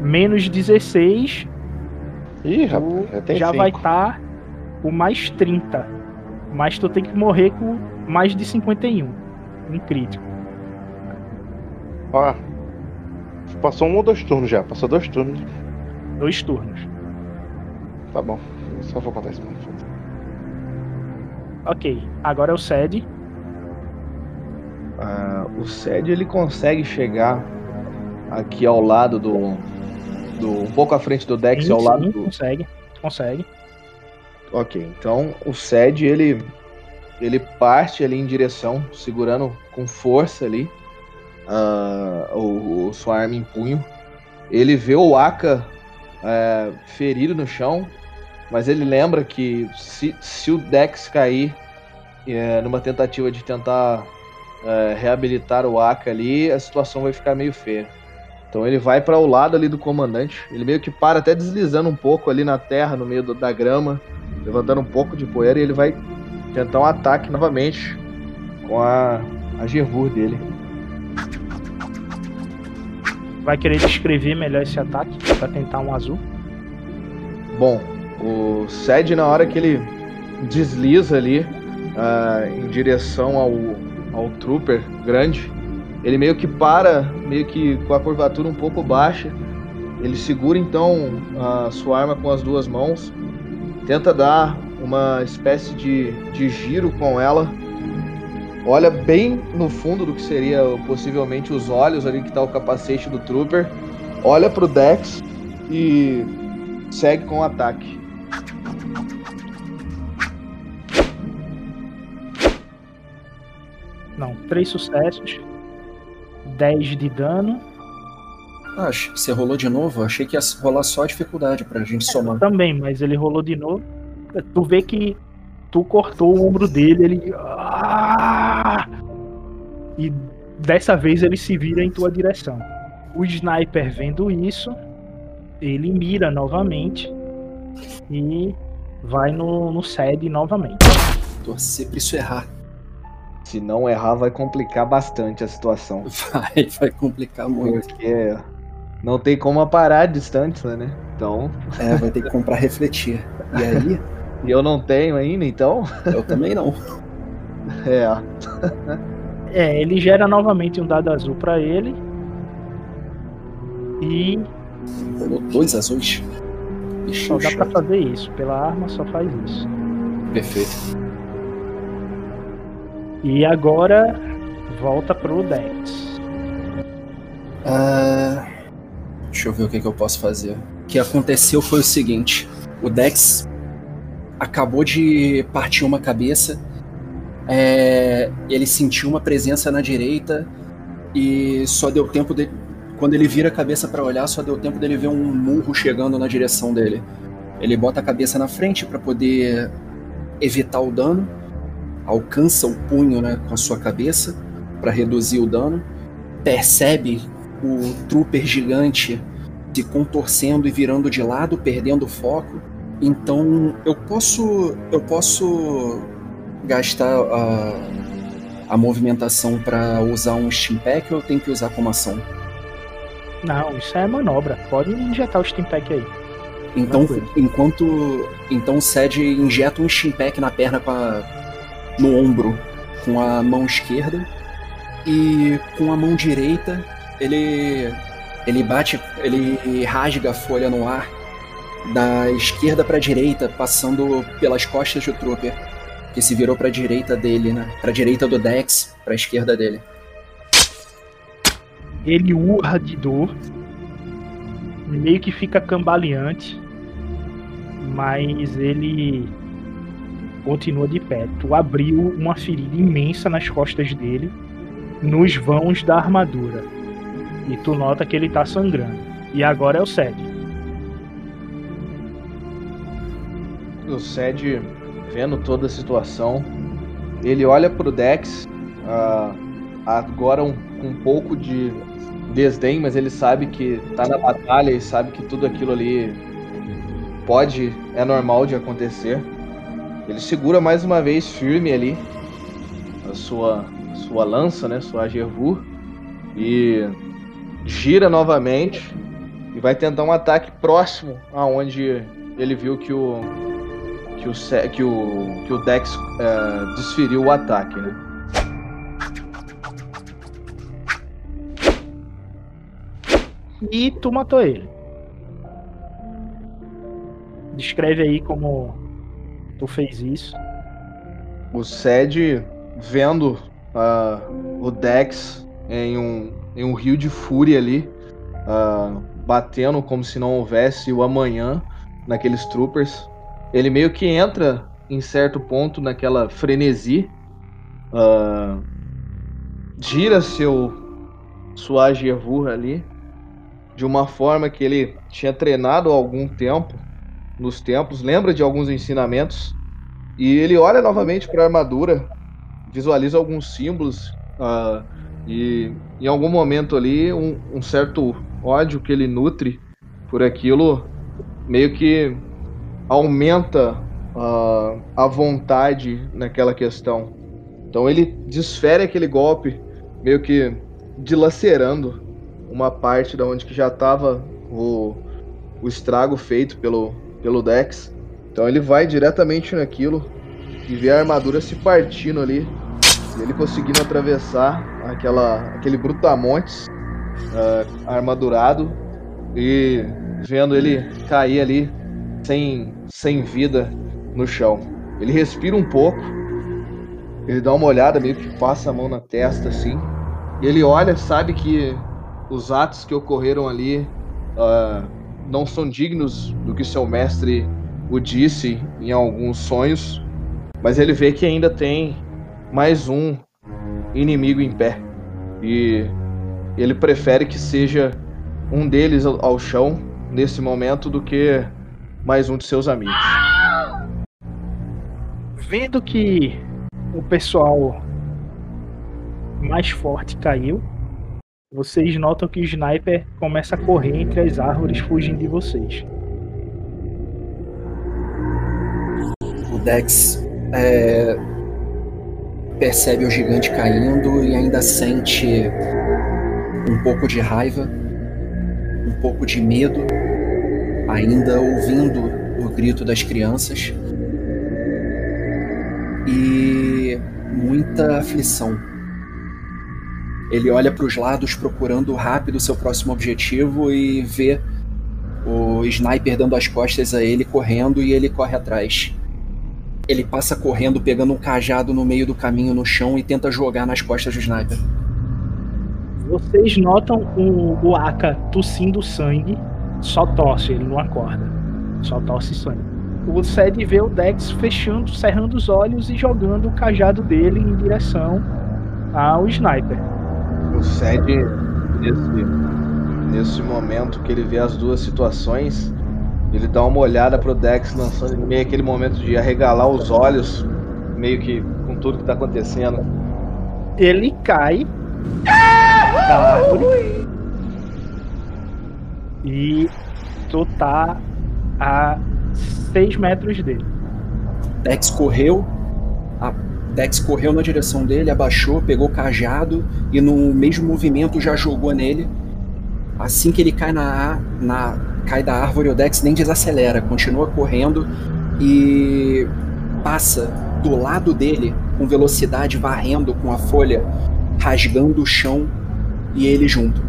Menos 16, Ih, rapaz, já já vai estar com mais 30. Mas tu tem que morrer com mais de 51. Um crítico. Ó, passou um ou dois turnos já. Passou dois turnos. Dois turnos. Tá bom. Só vou contar isso mesmo. Ok. Agora é o Sed. Ah, o Sed ele consegue chegar aqui ao lado do, do um pouco à frente do Dex, Sim, ao lado sim, do, Consegue. Consegue. Ok, então o Sed ele ele parte ali em direção, segurando com força ali ah, o, o sua arma em punho. Ele vê o Aka é, ferido no chão, mas ele lembra que se, se o Dex cair é, numa tentativa de tentar é, reabilitar o Aka ali, a situação vai ficar meio feia. Então ele vai para o lado ali do comandante. Ele meio que para até deslizando um pouco ali na terra, no meio do- da grama, levantando um pouco de poeira e ele vai tentar um ataque novamente com a, a Gervur dele. Vai querer descrever melhor esse ataque pra tentar um azul. Bom, o Sed, na hora que ele desliza ali ah, em direção ao, ao Trooper grande, ele meio que para, meio que com a curvatura um pouco baixa. Ele segura então a sua arma com as duas mãos, tenta dar uma espécie de, de giro com ela, olha bem no fundo do que seria possivelmente os olhos ali que tá o capacete do Trooper, olha pro Dex e segue com o ataque. Não, três sucessos. 10 de dano. Ah, você rolou de novo? Achei que ia rolar só a dificuldade pra gente somar. Também, mas ele rolou de novo. Tu vê que tu cortou o ombro dele, ele. Ah! E dessa vez ele se vira em tua direção. O sniper vendo isso, ele mira novamente e vai no, no sede novamente. Torcer pra isso errar. Se não errar, vai complicar bastante a situação. Vai, vai complicar muito. Porque não tem como parar a distância, né? Então. É, vai ter que comprar refletir. E aí, E eu não tenho ainda, então. eu também não. É. É, ele gera novamente um dado azul pra ele. E Rolou dois azuis. Ixi, só dá pra fazer isso. Pela arma só faz isso. Perfeito. E agora volta pro Dex. Ah, deixa eu ver o que, que eu posso fazer. O que aconteceu foi o seguinte: o Dex acabou de partir uma cabeça. é, ele sentiu uma presença na direita e só deu tempo de. Quando ele vira a cabeça pra olhar, só deu tempo dele ver um murro chegando na direção dele. Ele bota a cabeça na frente pra poder evitar o dano, alcança o punho né, com a sua cabeça pra reduzir o dano, percebe o trooper gigante se contorcendo e virando de lado, perdendo o foco. Então eu posso eu posso gastar a, a movimentação para usar um steam pack ou eu tenho que usar como ação? Não, isso é manobra. Pode injetar o Steam Pack aí. Então Tranquilo. enquanto então o Sed injeta um steam pack na perna com a, no ombro com a mão esquerda e com a mão direita ele ele bate ele rasga a folha no ar da esquerda para direita passando pelas costas do trooper que se virou para direita dele né para direita do Dex para esquerda dele Ele urra de dor. Meio que fica cambaleante. Mas ele continua de pé. Tu abriu uma ferida imensa nas costas dele, nos vãos da armadura. E tu nota que ele tá sangrando. E agora é o Sed. O Sed, vendo toda a situação, ele olha pro Dex, ah, agora um, um pouco de desdém, mas ele sabe que tá na batalha e sabe que tudo aquilo ali pode, é normal de acontecer. Ele segura mais uma vez firme ali a sua, sua lança, né, sua Agervu, e gira novamente e vai tentar um ataque próximo aonde ele viu que o que o que o que o Dex eh, desferiu o ataque, né? E tu matou ele. Descreve aí como tu fez isso. O Sed vendo ah, o Dex em um, em um rio de fúria ali, ah, batendo como se não houvesse o amanhã naqueles troopers. Ele meio que entra em certo ponto naquela frenesi, ah, gira seu sua Agervur ali de uma forma que ele tinha treinado há algum tempo nos tempos, lembra de alguns ensinamentos e ele olha novamente para a armadura, visualiza alguns símbolos ah, e em algum momento ali um, um certo ódio que ele nutre por aquilo meio que aumenta ah, a vontade naquela questão. Então ele desfere aquele golpe meio que dilacerando uma parte da onde que já estava o, o estrago feito pelo, pelo Dex. Então ele vai diretamente naquilo e vê a armadura se partindo ali. E ele conseguindo atravessar aquela, aquele brutamontes ah, armadurado e vendo ele cair ali sem, sem vida no chão. Ele respira um pouco, ele dá uma olhada, meio que passa a mão na testa assim. E ele olha, sabe que os atos que ocorreram ali ah, não são dignos do que seu mestre o disse em alguns sonhos, mas ele vê que ainda tem mais um inimigo em pé. E ele prefere que seja um deles ao chão nesse momento do que mais um de seus amigos. Vendo que o pessoal mais forte caiu, vocês notam que o sniper começa a correr entre as árvores fugindo de vocês. O Dex é, percebe o gigante caindo e ainda sente um pouco de raiva, um pouco de medo, ainda ouvindo o grito das crianças e muita aflição. Ele olha para os lados procurando rápido seu próximo objetivo e vê o sniper dando as costas a ele correndo e ele corre atrás. Ele passa correndo, pegando um cajado no meio do caminho no chão e tenta jogar nas costas do sniper. Vocês notam o, o Aka tossindo sangue, só tosse, ele não acorda. Só tosse sangue. O Sed vê o Dex fechando, cerrando os olhos e jogando o cajado dele em direção ao sniper. O Sed, nesse, nesse momento que ele vê as duas situações, ele dá uma olhada pro Dex lançando meio aquele momento de arregalar os olhos, meio que com tudo que tá acontecendo. Ele cai da árvore e tu tá a 6 metros dele. Dex correu, a Dex correu na direção dele, abaixou, pegou o cajado e no mesmo movimento já jogou nele. Assim que ele cai na, na cai da árvore, o Dex nem desacelera, continua correndo e passa do lado dele com velocidade, varrendo com a folha, rasgando o chão e ele junto.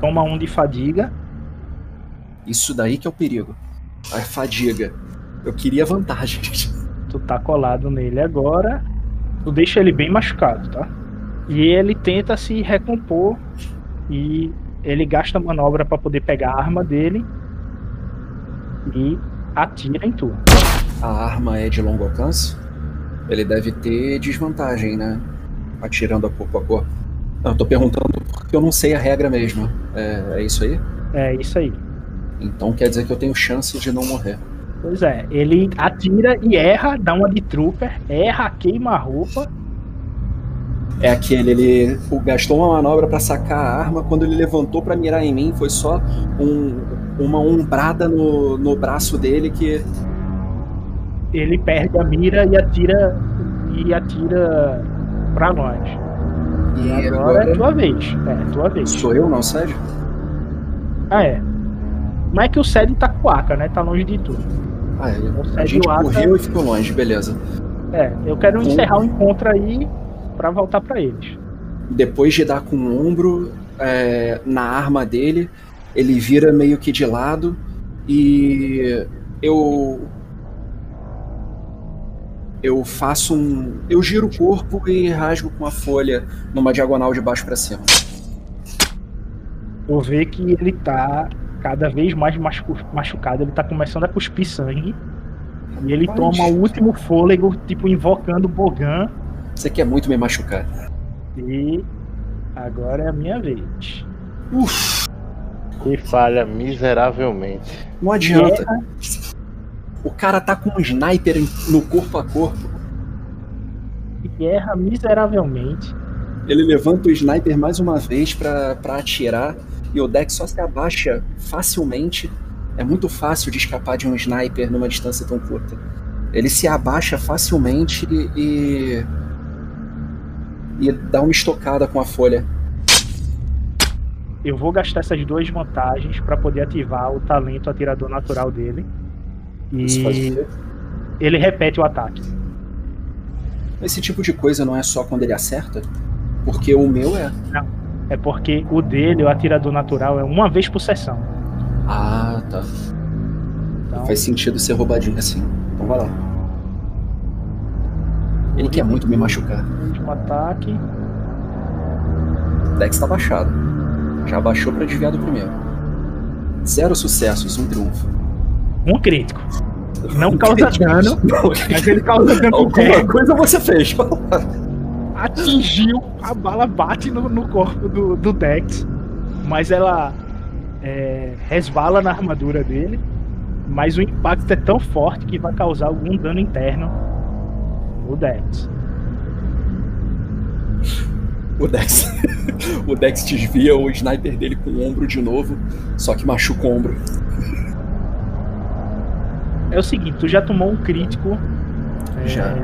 Toma um de fadiga. Isso daí que é o perigo. A fadiga. Eu queria vantagem. Tu tá colado nele agora. Tu deixa ele bem machucado, tá? E ele tenta se recompor e ele gasta a manobra para poder pegar a arma dele e atira em tu. A arma é de longo alcance? Ele deve ter desvantagem, né? Atirando a corpo a corpo. Não, eu tô perguntando porque eu não sei a regra mesmo. É, é isso aí? É isso aí. Então quer dizer que eu tenho chance de não morrer. Pois é, ele atira e erra, dá uma de trooper, erra, queima a roupa. É aquele, ele gastou uma manobra para sacar a arma, quando ele levantou para mirar em mim, foi só um, uma umbrada no, no braço dele que. Ele perde a mira e atira e atira pra longe. E, E agora, é tua vez. É, tua vez. Sou eu, não, sério? Ah, é. Mas é que o Sed tá com o Aka, né? Tá longe de tudo. Ah, é. O A gente e Aka. correu e ficou longe, beleza. É, eu quero encerrar o encontro aí pra voltar pra eles. Depois de dar com o ombro é, na arma dele, ele vira meio que de lado e eu. Eu faço um. Eu giro o corpo e rasgo com a folha numa diagonal de baixo para cima. Tu vê que ele tá cada vez mais machu- machucado, ele tá começando a cuspir sangue. E ele Rapaz. toma o último fôlego, tipo, invocando o Bogan. Você quer muito me machucar. E agora é a minha vez. Uf, E falha miseravelmente. não adianta. O cara tá com um sniper no corpo a corpo. E erra miseravelmente. Ele levanta o sniper mais uma vez pra pra atirar e o deck só se abaixa facilmente. É muito fácil de escapar de um sniper numa distância tão curta. Ele se abaixa facilmente e. e dá uma estocada com a folha. Eu vou gastar essas duas vantagens pra poder ativar o talento atirador natural dele. E ele repete o ataque. Esse tipo de coisa não é só quando ele acerta? Porque o meu é. É porque o dele, o atirador natural, é uma vez por sessão. Ah, tá. Então, Faz sentido ser roubadinho assim. Então vai lá. Ele quer muito me machucar. último ataque. O Dex tá baixado. Já baixou pra desviar do primeiro. Zero sucessos, um triunfo. Um crítico. Não causa dano, mas ele causa dano Alguma coisa você fez. Atingiu, a bala bate no, no corpo do, do Dex, mas ela é, resvala na armadura dele. Mas o impacto é tão forte que vai causar algum dano interno no Dex. O Dex. o Dex desvia o sniper dele com o ombro de novo, só que machuca o ombro. É o seguinte, tu já tomou um crítico é, Já.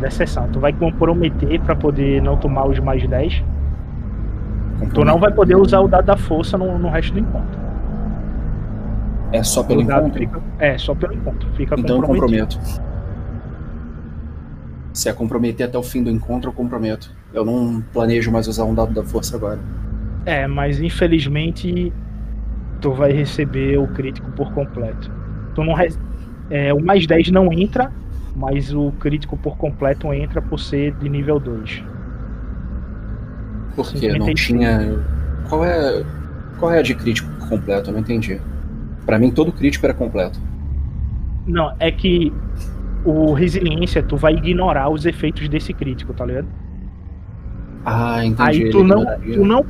dessa sessão. Tu vai comprometer pra poder não tomar os mais 10. Tu não vai poder usar o dado da força no, no resto do encontro. É só pelo encontro? fica- é, só pelo encontro. Fica Então eu comprometo. Se é comprometer até o fim do encontro, eu comprometo. Eu não planejo mais usar um dado da força agora. É, mas infelizmente tu vai receber o crítico por completo. Tu não é, o mais 10 não entra, mas o crítico por completo entra por ser de nível 2. Porque não 55. tinha. Qual é. Qual é a de crítico completo? Eu não entendi. Pra mim todo crítico era completo. Não, é que o resiliência tu vai ignorar os efeitos desse crítico, tá ligado? Ah, entendi. Aí ele tu não, ignoraria. tu não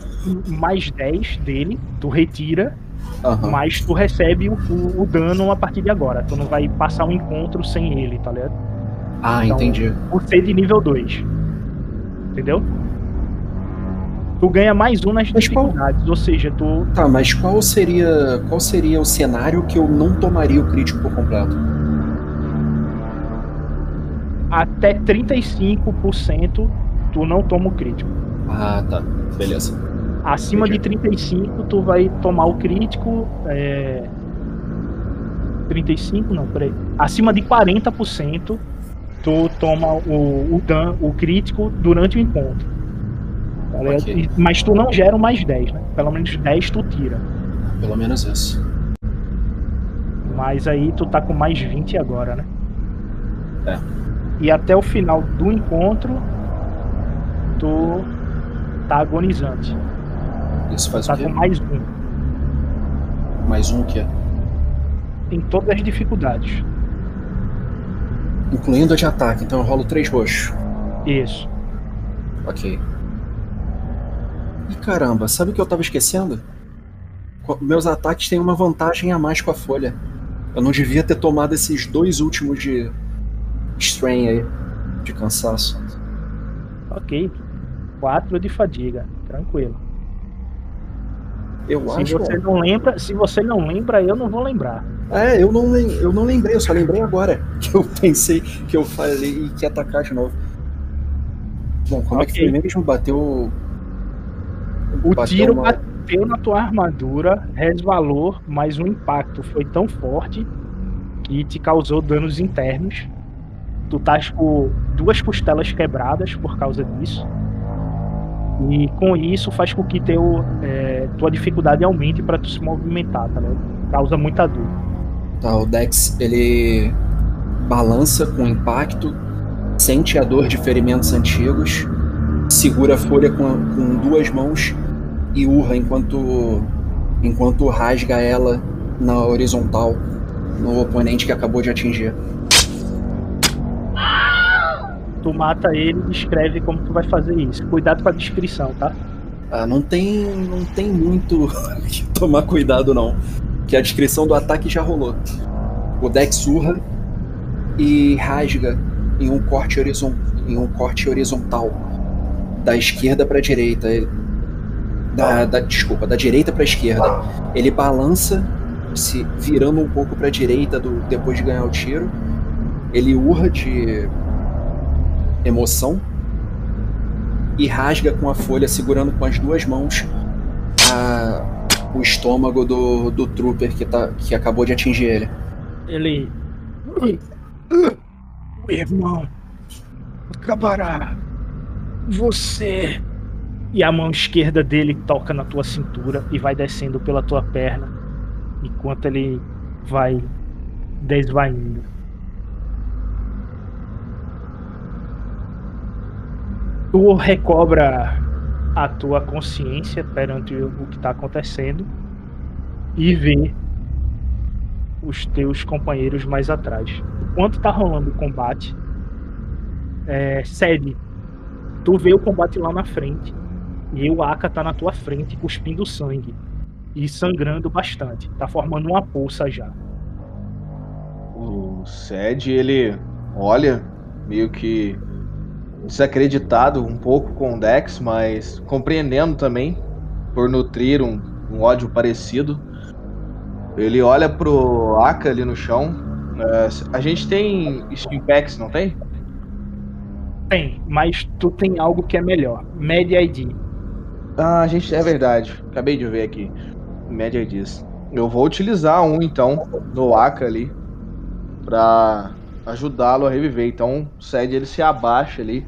mais 10 dele, tu retira, Aham. mas tu recebe o, o- o dano a partir de agora. Tu não vai passar um encontro sem ele, tá ligado? Ah, Então, entendi. Por ser de nível 2. Entendeu? Tu ganha mais um nas Mas qual- dificuldades, ou seja, tu. Tá, mas qual seria. Qual seria o cenário que eu não tomaria o crítico por completo? Até 35% tu não toma o crítico. Ah, tá. Beleza. Acima de 35, tu vai tomar o crítico. É... 35, não, peraí. Acima de 40%, tu toma o, o, dan, o crítico durante o encontro. Tá ligado? Ok. E- Mas tu não gera mais 10, né? Pelo menos 10 tu tira. Pelo menos isso. Mas aí tu tá com mais 20 agora, né? É. E até o final do encontro, tu tá agonizante. Isso faz Tá o quê? com mais um. Mais um que é. Em todas as dificuldades. Incluindo a de ataque, então eu rolo três roxos. Isso. Ok. E caramba, sabe o que eu tava esquecendo? Meus ataques têm uma vantagem a mais com a folha. Eu não devia ter tomado esses dois últimos de strain aí, de cansaço. Ok. 4 de fadiga. Tranquilo. Eu Se acho. você não lembra, se você não lembra, eu não vou lembrar. É, eu não, eu não lembrei, eu só lembrei agora que eu pensei que eu falei que ia atacar de novo. Bom, como é que foi mesmo? Bateu. O bateu tiro uma- bateu na tua armadura, resvalou, mas o impacto foi tão forte que te causou danos internos. Tu tá com duas costelas quebradas por causa disso. E com isso faz com que teu, é, tua dificuldade aumente para tu se movimentar, tá ligado? Causa muita dor. Tá, o Dex ele balança com impacto, sente a dor de ferimentos antigos, segura a folha com, com duas mãos e urra enquanto, enquanto rasga ela na horizontal no oponente que acabou de atingir. Tu mata ele e descreve como tu vai fazer isso. Cuidado com a descrição, tá? Ah, não tem, não tem muito que tomar cuidado não, que a descrição do ataque já rolou. O Dex urra e rasga em um corte, horizon, em um corte horizontal da esquerda para direita. Ele- Da, da- desculpa, da direita para esquerda. Ele balança, se virando um pouco para direita do, depois de ganhar o tiro. Ele urra de emoção e rasga com a folha, segurando com as duas mãos a- o estômago do, do trooper que, tá, que acabou de atingir ele. Ele. Irmão, acabará. Você. E a mão esquerda dele toca na tua cintura e vai descendo pela tua perna, enquanto ele vai desvaindo. Tu recobra a tua consciência perante o que está acontecendo e vê os teus companheiros mais atrás. Enquanto tá rolando o combate, é, Sede, tu vê o combate lá na frente e o Aka tá na tua frente cuspindo sangue e sangrando bastante. Tá formando uma poça já. O Sed, ele olha meio que desacreditado um pouco com o Dex, mas compreendendo também por nutrir um, um ódio parecido. Ele olha pro Aka ali no chão. É, a gente tem Steam Packs, não tem? Tem, mas tu tem algo que é melhor. Media ID. Ah, a gente é verdade. Acabei de ver aqui. Média IDs. Eu vou utilizar um então no Aka ali para ajudá-lo a reviver. Então, o ele se abaixa ali,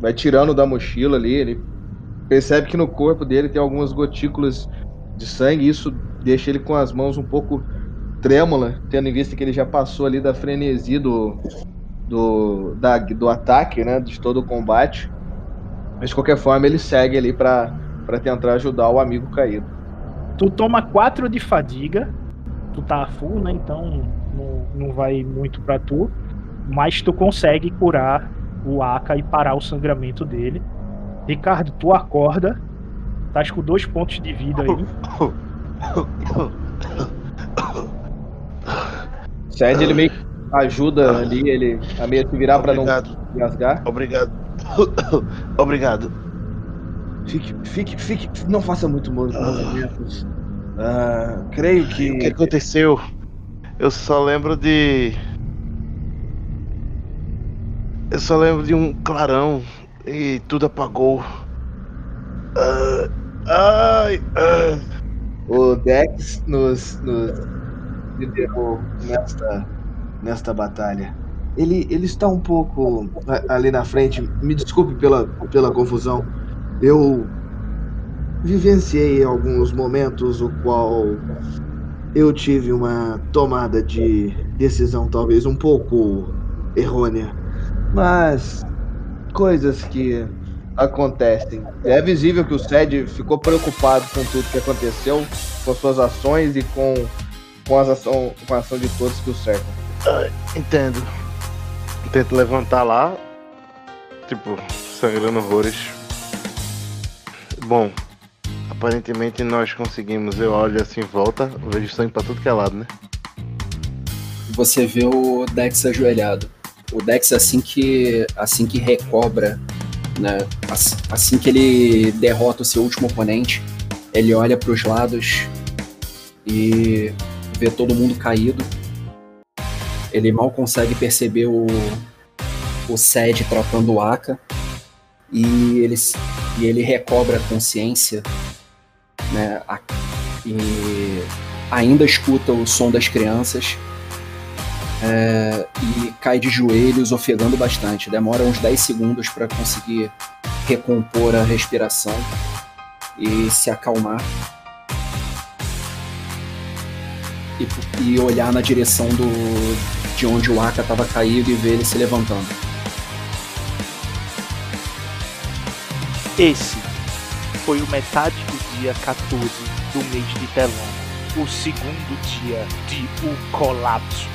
vai tirando da mochila ali, ele percebe que no corpo dele tem algumas gotículas de sangue, isso deixa ele com as mãos um pouco trêmula, tendo em vista que ele já passou ali da frenesi do, do, da, do ataque, né, de todo o combate. Mas de qualquer forma ele segue ali para tentar ajudar o amigo caído. Tu toma 4 de fadiga, tu tá full, né, então não, não vai muito para tu, mas tu consegue curar o Aka e parar o sangramento dele. Ricardo, tu acorda, tá com dois pontos de vida aí. Sed, ele meio que ajuda ali, ele a meio que virar para não rasgar. Obrigado. Obrigado. Fique, fique, fique, não faça muito movimentos. Ah, creio que. O que aconteceu? Eu só lembro de. Eu só lembro de um clarão e tudo apagou. Ah, ai, ai. O Dex nos, nos liderou nesta, nesta batalha. Ele, ele está um pouco ali na frente. Me desculpe pela, pela confusão. Eu vivenciei alguns momentos o qual eu tive uma tomada de decisão talvez um pouco errônea, mas coisas que acontecem. É visível que o Sed ficou preocupado com tudo que aconteceu, com suas ações e com, com, as ação, com a ação de todos que o cercam. Entendo. Tento levantar lá, tipo, sangrando horrores. Bom, aparentemente nós conseguimos. Eu olho assim volta, vejo sangue pra tudo que é lado, né? Você vê o Dex ajoelhado. O Dex assim que assim que recobra, né, assim que ele derrota o seu último oponente, ele olha para os lados e vê todo mundo caído. Ele mal consegue perceber o o Sed tratando o Aka e ele, e ele recobra a consciência né, e ainda escuta o som das crianças é, e cai de joelhos, ofegando bastante. Demora uns 10 segundos para conseguir recompor a respiração e se acalmar. E, e olhar na direção do, de onde o Aka estava caído e ver ele se levantando. Esse foi o metade dia 14 do mês de Telão, o segundo dia de O Colapso.